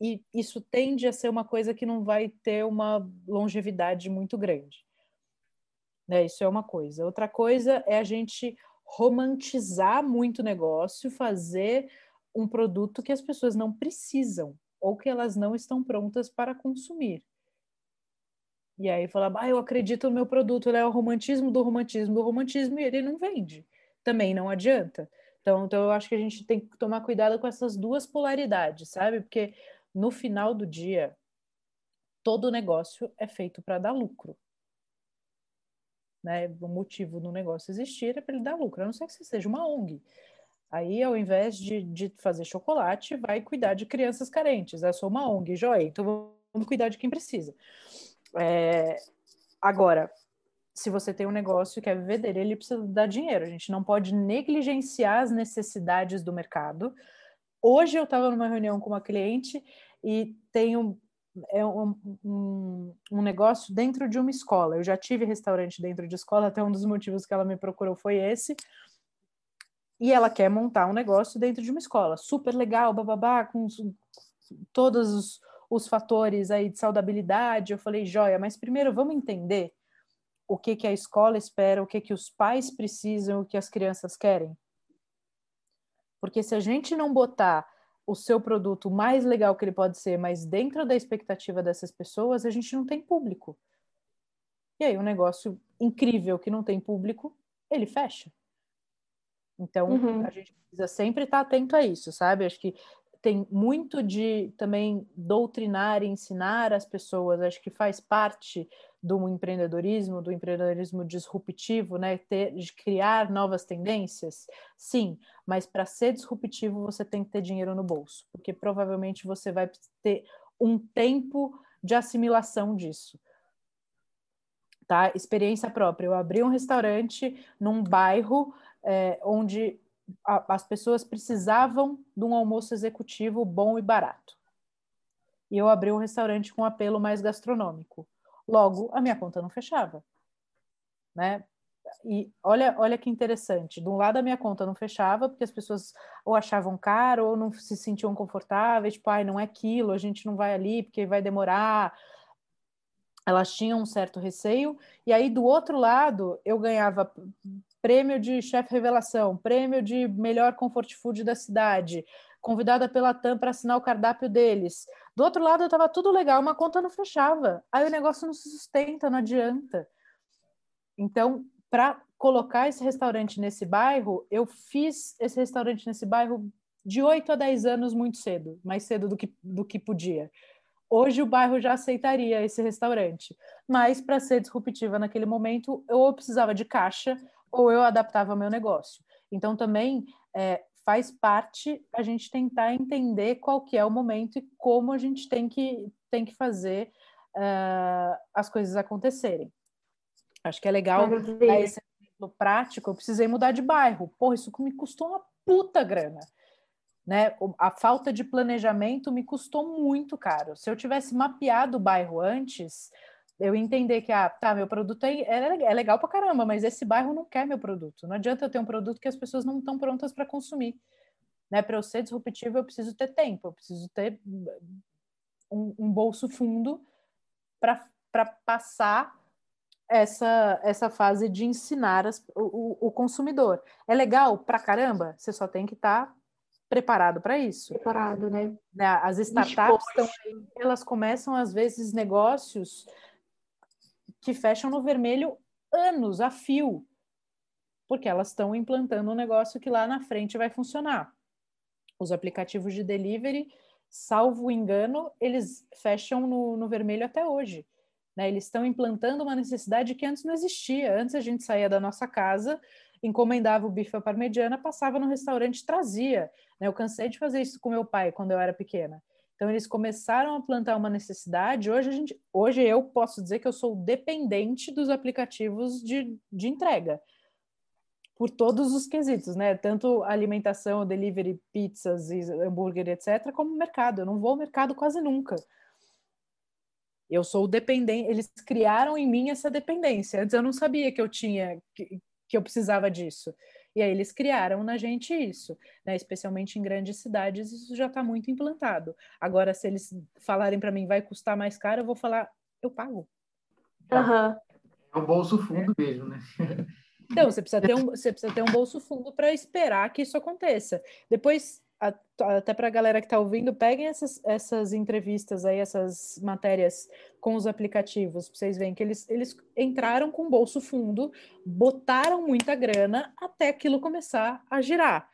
e isso tende a ser uma coisa que não vai ter uma longevidade muito grande. Né? Isso é uma coisa. Outra coisa é a gente romantizar muito o negócio, fazer um produto que as pessoas não precisam ou que elas não estão prontas para consumir. E aí falar, ah, eu acredito no meu produto, ele é o romantismo do romantismo do romantismo e ele não vende. Também não adianta. Então, então eu acho que a gente tem que tomar cuidado com essas duas polaridades, sabe? Porque no final do dia, todo negócio é feito para dar lucro. Né? O motivo do negócio existir é para ele dar lucro, a não ser que você seja uma ONG. Aí, ao invés de, de fazer chocolate, vai cuidar de crianças carentes. Eu sou uma ONG, joia, então vamos cuidar de quem precisa. É... Agora, se você tem um negócio e quer viver dele, ele precisa dar dinheiro. A gente não pode negligenciar as necessidades do mercado. Hoje eu estava numa reunião com uma cliente e tem um, é um, um, um, negócio dentro de uma escola. Eu já tive restaurante dentro de escola, até um dos motivos que ela me procurou foi esse e ela quer montar um negócio dentro de uma escola, super legal, bababá, com todos os, os fatores aí de saudabilidade. Eu falei, joia, mas primeiro vamos entender o que, que a escola espera, o que, que os pais precisam, o que as crianças querem. Porque se a gente não botar o seu produto mais legal que ele pode ser, mas dentro da expectativa dessas pessoas, a gente não tem público. E aí, um negócio incrível que não tem público, ele fecha. Então, uhum. a gente precisa sempre estar atento a isso, sabe? Acho que tem muito de também doutrinar e ensinar as pessoas, acho que faz parte do empreendedorismo, do empreendedorismo disruptivo, né? Ter, de criar novas tendências, sim, mas para ser disruptivo você tem que ter dinheiro no bolso, porque provavelmente você vai ter um tempo de assimilação disso. Tá? Experiência própria. Eu abri um restaurante num bairro é, onde a, as pessoas precisavam de um almoço executivo bom e barato. E eu abri um restaurante com apelo mais gastronômico. Logo, a minha conta não fechava. Né? E olha, olha que interessante. De um lado, a minha conta não fechava, porque as pessoas ou achavam caro ou não se sentiam confortáveis, tipo, ai, não é aquilo, a gente não vai ali porque vai demorar. Elas tinham um certo receio. E aí, do outro lado, eu ganhava prêmio de chefe revelação, prêmio de melhor comfort food da cidade, convidada pela TAM para assinar o cardápio deles. Do outro lado, estava tudo legal, uma conta não fechava. Aí o negócio não se sustenta, não adianta. Então, para colocar esse restaurante nesse bairro, eu fiz esse restaurante nesse bairro de 8 a 10 anos muito cedo, mais cedo do que, do que podia. Hoje o bairro já aceitaria esse restaurante, mas para ser disruptiva naquele momento, eu precisava de caixa ou eu adaptava meu negócio. Então também é, faz parte a gente tentar entender qual que é o momento e como a gente tem que, tem que fazer uh, as coisas acontecerem. Acho que é legal dar esse exemplo prático. Eu precisei mudar de bairro. Porra, isso me custou uma puta grana. Né? A falta de planejamento me custou muito caro. Se eu tivesse mapeado o bairro antes, eu entender que, ah, tá, meu produto é, é, é legal pra caramba, mas esse bairro não quer meu produto. Não adianta eu ter um produto que as pessoas não estão prontas para consumir. Né? Para eu ser disruptivo, eu preciso ter tempo, eu preciso ter um, um bolso fundo para passar essa, essa fase de ensinar as, o, o, consumidor. É legal pra caramba? Você só tem que estar tá preparado para isso. Preparado, né? né as startups estão aí, elas começam, às vezes, negócios que fecham no vermelho anos a fio, porque elas estão implantando um negócio que lá na frente vai funcionar. Os aplicativos de delivery, salvo engano, eles fecham no, no vermelho até hoje. Né? Eles estão implantando uma necessidade que antes não existia. Antes a gente saía da nossa casa, encomendava o bife à parmegiana, passava no restaurante e trazia. Né? Eu cansei de fazer isso com meu pai quando eu era pequena. Então eles começaram a plantar uma necessidade. Hoje a gente, hoje eu posso dizer que eu sou dependente dos aplicativos de, de entrega por todos os quesitos, né? Tanto alimentação, delivery, pizzas, hambúrguer, etc., como mercado. Eu não vou ao mercado quase nunca. Eu sou dependente. Eles criaram em mim essa dependência. Antes eu não sabia que eu tinha, que, que eu precisava disso. E aí eles criaram na gente isso, né? Especialmente em grandes cidades, isso já está muito implantado. Agora, se eles falarem para mim vai custar mais caro, eu vou falar, eu pago. Uhum. É o bolso fundo mesmo, né? Então, você precisa ter um, você precisa ter um bolso fundo para esperar que isso aconteça. Depois, até para a galera que está ouvindo, peguem essas, essas entrevistas aí, essas matérias com os aplicativos, para vocês verem que eles, eles entraram com bolso fundo, botaram muita grana até aquilo começar a girar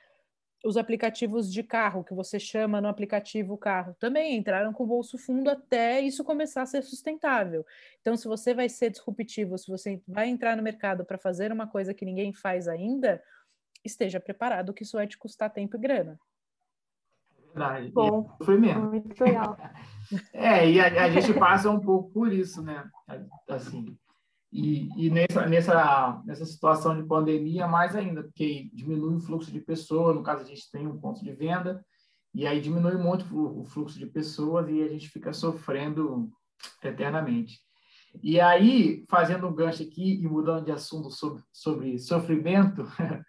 os aplicativos de carro, que você chama no aplicativo carro, também entraram com bolso fundo até isso começar a ser sustentável. Então, se você vai ser disruptivo, se você vai entrar no mercado para fazer uma coisa que ninguém faz ainda, esteja preparado que isso vai te custar tempo e grana. Verdade. Bom, foi mesmo. Muito legal. é, e a, a gente passa um pouco por isso, né? Assim, e, e, nessa, nessa, nessa situação de pandemia, mais ainda, porque diminui o fluxo de pessoas, no caso a gente tem um ponto de venda, e aí diminui muito o fluxo de pessoas e a gente fica sofrendo eternamente. E aí, fazendo um gancho aqui e mudando de assunto sobre, sobre sofrimento,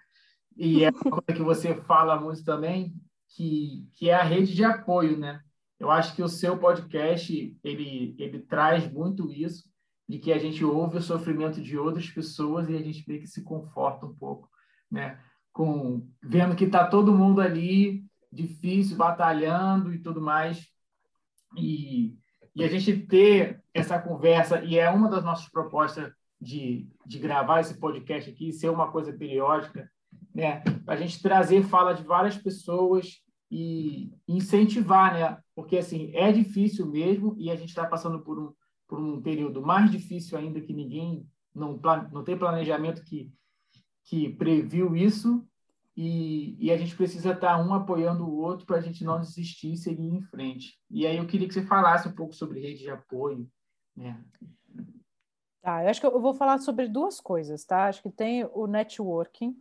e é uma coisa que você fala muito também, que, que é a rede de apoio, né? Eu acho que o seu podcast, ele, ele traz muito isso, de que a gente ouve o sofrimento de outras pessoas e a gente vê que se conforta um pouco, né? Com vendo que está todo mundo ali difícil, batalhando e tudo mais. E, e a gente ter essa conversa, e é uma das nossas propostas de, de gravar esse podcast aqui, ser uma coisa periódica, né? Para a gente trazer fala de várias pessoas e incentivar, né? Porque assim é difícil mesmo e a gente está passando por um por um período mais difícil ainda que ninguém não, não tem planejamento que, que previu isso e, e, a gente precisa estar um apoiando o outro para a gente não desistir e seguir em frente. E aí eu queria que você falasse um pouco sobre rede de apoio. Né? Tá, eu acho que eu vou falar sobre duas coisas, tá? Acho que tem o networking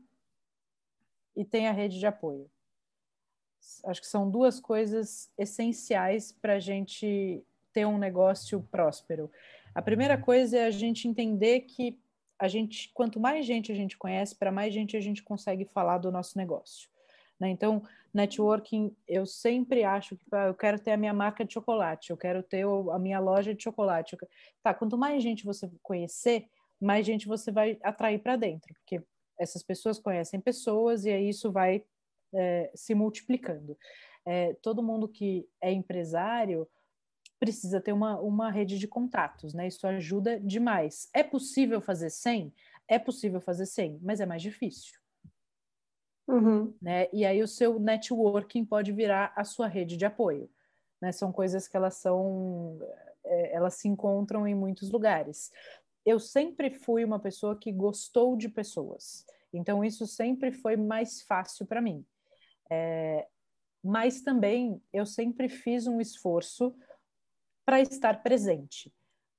e tem a rede de apoio. Acho que são duas coisas essenciais para a gente ter um negócio próspero? A primeira coisa é a gente entender que a gente, quanto mais gente a gente conhece, para mais gente a gente consegue falar do nosso negócio. Né? Então, networking, eu sempre acho que ah, eu quero ter a minha marca de chocolate, eu quero ter a minha loja de chocolate. Tá, quanto mais gente você conhecer, mais gente você vai atrair para dentro, porque essas pessoas conhecem pessoas e aí isso vai é, se multiplicando. É, todo mundo que é empresário precisa ter uma, uma rede de contatos, né? Isso ajuda demais. É possível fazer 100? É possível fazer 100, mas é mais difícil. Uhum. Né? E aí o seu networking pode virar a sua rede de apoio. Né? São coisas que elas são, é, elas se encontram em muitos lugares. Eu sempre fui uma pessoa que gostou de pessoas, então isso sempre foi mais fácil para mim. É, mas também eu sempre fiz um esforço para estar presente.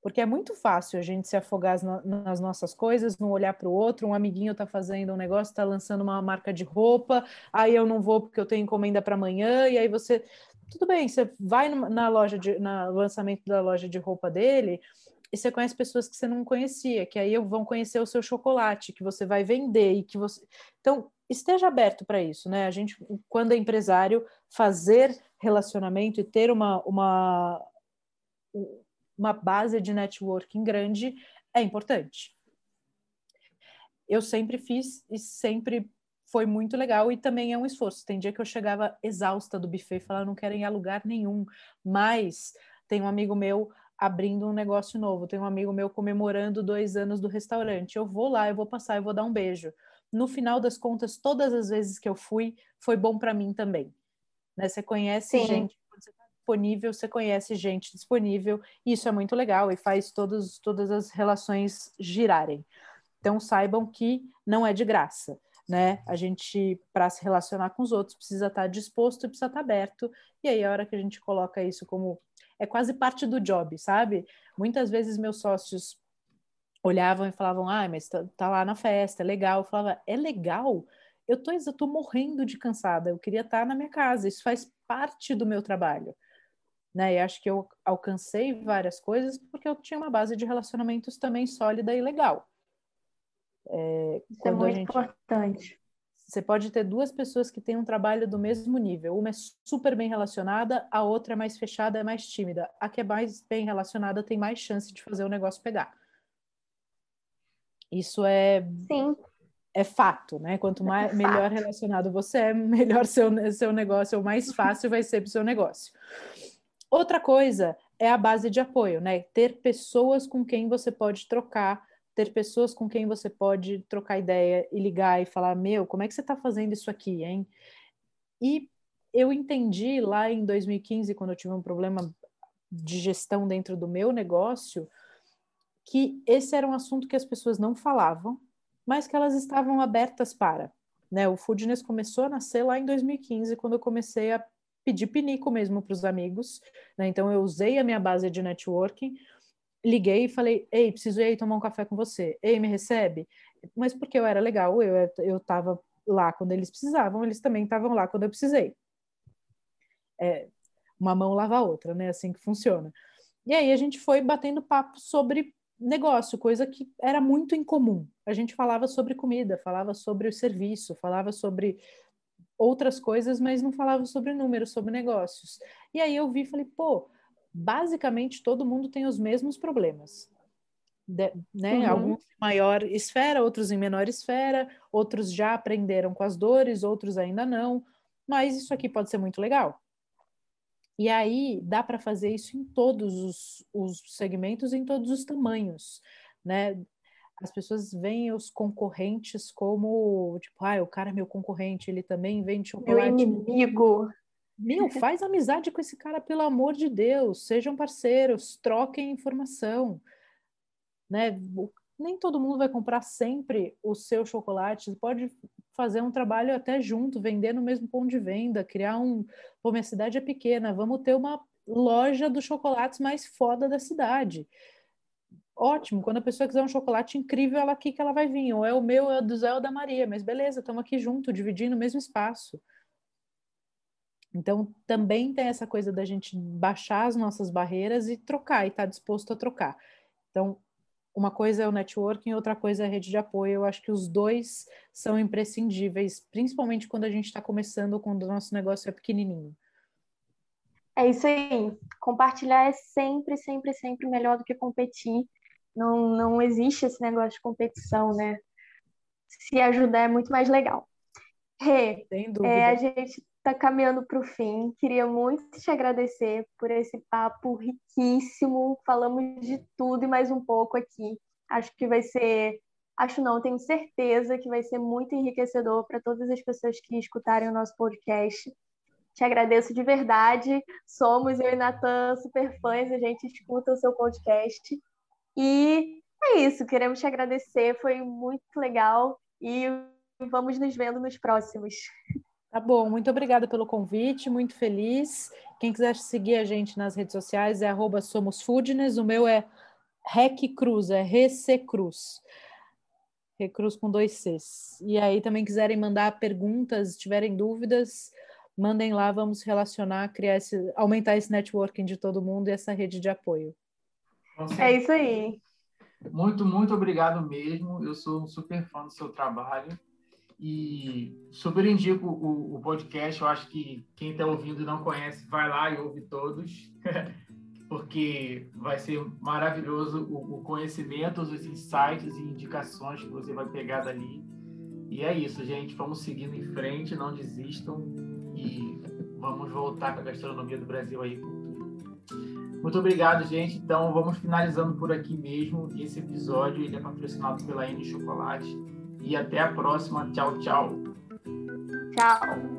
Porque é muito fácil a gente se afogar nas nossas coisas, não olhar para o outro. Um amiguinho está fazendo um negócio, está lançando uma marca de roupa, aí eu não vou porque eu tenho encomenda para amanhã, e aí você. Tudo bem, você vai na loja de, no lançamento da loja de roupa dele e você conhece pessoas que você não conhecia, que aí vão conhecer o seu chocolate, que você vai vender e que você. Então, esteja aberto para isso, né? A gente, quando é empresário, fazer relacionamento e ter uma, uma uma base de networking grande é importante. Eu sempre fiz e sempre foi muito legal e também é um esforço. Tem dia que eu chegava exausta do buffet e falava, não quero ir a lugar nenhum, mas tem um amigo meu abrindo um negócio novo, tem um amigo meu comemorando dois anos do restaurante. Eu vou lá, eu vou passar, eu vou dar um beijo. No final das contas, todas as vezes que eu fui, foi bom para mim também. Né? Você conhece Sim. gente disponível, você conhece gente disponível, e isso é muito legal e faz todos, todas as relações girarem. Então saibam que não é de graça. né? A gente, para se relacionar com os outros, precisa estar tá disposto e precisa estar tá aberto. E aí, a hora que a gente coloca isso como. É quase parte do job, sabe? Muitas vezes meus sócios olhavam e falavam: ah, mas tá, tá lá na festa, é legal. Eu falava: é legal? Eu tô, eu tô morrendo de cansada, eu queria estar tá na minha casa, isso faz parte do meu trabalho. Né? E acho que eu alcancei várias coisas porque eu tinha uma base de relacionamentos também sólida e legal. É, Isso é muito gente... importante. Você pode ter duas pessoas que têm um trabalho do mesmo nível. Uma é super bem relacionada, a outra é mais fechada, é mais tímida. A que é mais bem relacionada tem mais chance de fazer o negócio pegar. Isso é Sim. é fato, né? Quanto mais é melhor relacionado você é, melhor seu seu negócio, ou mais fácil vai ser para o seu negócio. Outra coisa é a base de apoio, né? Ter pessoas com quem você pode trocar ter pessoas com quem você pode trocar ideia e ligar e falar: Meu, como é que você está fazendo isso aqui, hein? E eu entendi lá em 2015, quando eu tive um problema de gestão dentro do meu negócio, que esse era um assunto que as pessoas não falavam, mas que elas estavam abertas para. Né? O Foodness começou a nascer lá em 2015, quando eu comecei a pedir pinico mesmo para os amigos. Né? Então, eu usei a minha base de networking liguei e falei, ei, preciso ir tomar um café com você. Ei, me recebe? Mas porque eu era legal, eu eu estava lá quando eles precisavam, eles também estavam lá quando eu precisei. É, uma mão lava a outra, né? Assim que funciona. E aí a gente foi batendo papo sobre negócio, coisa que era muito incomum. A gente falava sobre comida, falava sobre o serviço, falava sobre outras coisas, mas não falava sobre números, sobre negócios. E aí eu vi e falei, pô, basicamente todo mundo tem os mesmos problemas. De, né? Uhum. Alguns em maior esfera, outros em menor esfera, outros já aprenderam com as dores, outros ainda não, mas isso aqui pode ser muito legal. E aí dá para fazer isso em todos os, os segmentos, em todos os tamanhos, né? As pessoas veem os concorrentes como, tipo, ah, o cara é meu concorrente, ele também vende chocolate. Meu inimigo. Meu, faz amizade com esse cara, pelo amor de Deus. Sejam parceiros, troquem informação. Né? Nem todo mundo vai comprar sempre o seu chocolate. Pode fazer um trabalho até junto, vender no mesmo ponto de venda, criar um. Pô, minha cidade é pequena, vamos ter uma loja dos chocolates mais foda da cidade. Ótimo, quando a pessoa quiser um chocolate incrível, ela aqui que ela vai vir. Ou é o meu, é o do Zé ou da Maria, mas beleza, estamos aqui junto, dividindo o mesmo espaço. Então, também tem essa coisa da gente baixar as nossas barreiras e trocar, e estar tá disposto a trocar. Então, uma coisa é o networking, outra coisa é a rede de apoio. Eu acho que os dois são imprescindíveis, principalmente quando a gente está começando, quando o nosso negócio é pequenininho. É isso aí. Compartilhar é sempre, sempre, sempre melhor do que competir. Não, não existe esse negócio de competição, né? Se ajudar é muito mais legal. Rê, é, a gente está caminhando para o fim. Queria muito te agradecer por esse papo riquíssimo. Falamos de tudo e mais um pouco aqui. Acho que vai ser, acho não, tenho certeza que vai ser muito enriquecedor para todas as pessoas que escutarem o nosso podcast. Te agradeço de verdade. Somos eu e Natan super fãs, a gente escuta o seu podcast. E é isso, queremos te agradecer, foi muito legal e vamos nos vendo nos próximos. Tá bom, muito obrigada pelo convite, muito feliz. Quem quiser seguir a gente nas redes sociais é arroba somosfoodness, o meu é Rec Cruz, é RC Cruz. Recruz com dois Cs. E aí também quiserem mandar perguntas, tiverem dúvidas, mandem lá, vamos relacionar, criar esse, aumentar esse networking de todo mundo e essa rede de apoio. É isso aí. Muito, muito obrigado mesmo. Eu sou um super fã do seu trabalho. E super indico o, o podcast. Eu acho que quem está ouvindo e não conhece, vai lá e ouve todos, porque vai ser maravilhoso o, o conhecimento, os insights e indicações que você vai pegar dali. E é isso, gente. Vamos seguindo em frente, não desistam e vamos voltar com a gastronomia do Brasil aí com. Muito obrigado, gente. Então, vamos finalizando por aqui mesmo. Esse episódio ele é patrocinado pela N Chocolate e até a próxima. Tchau, tchau. Tchau.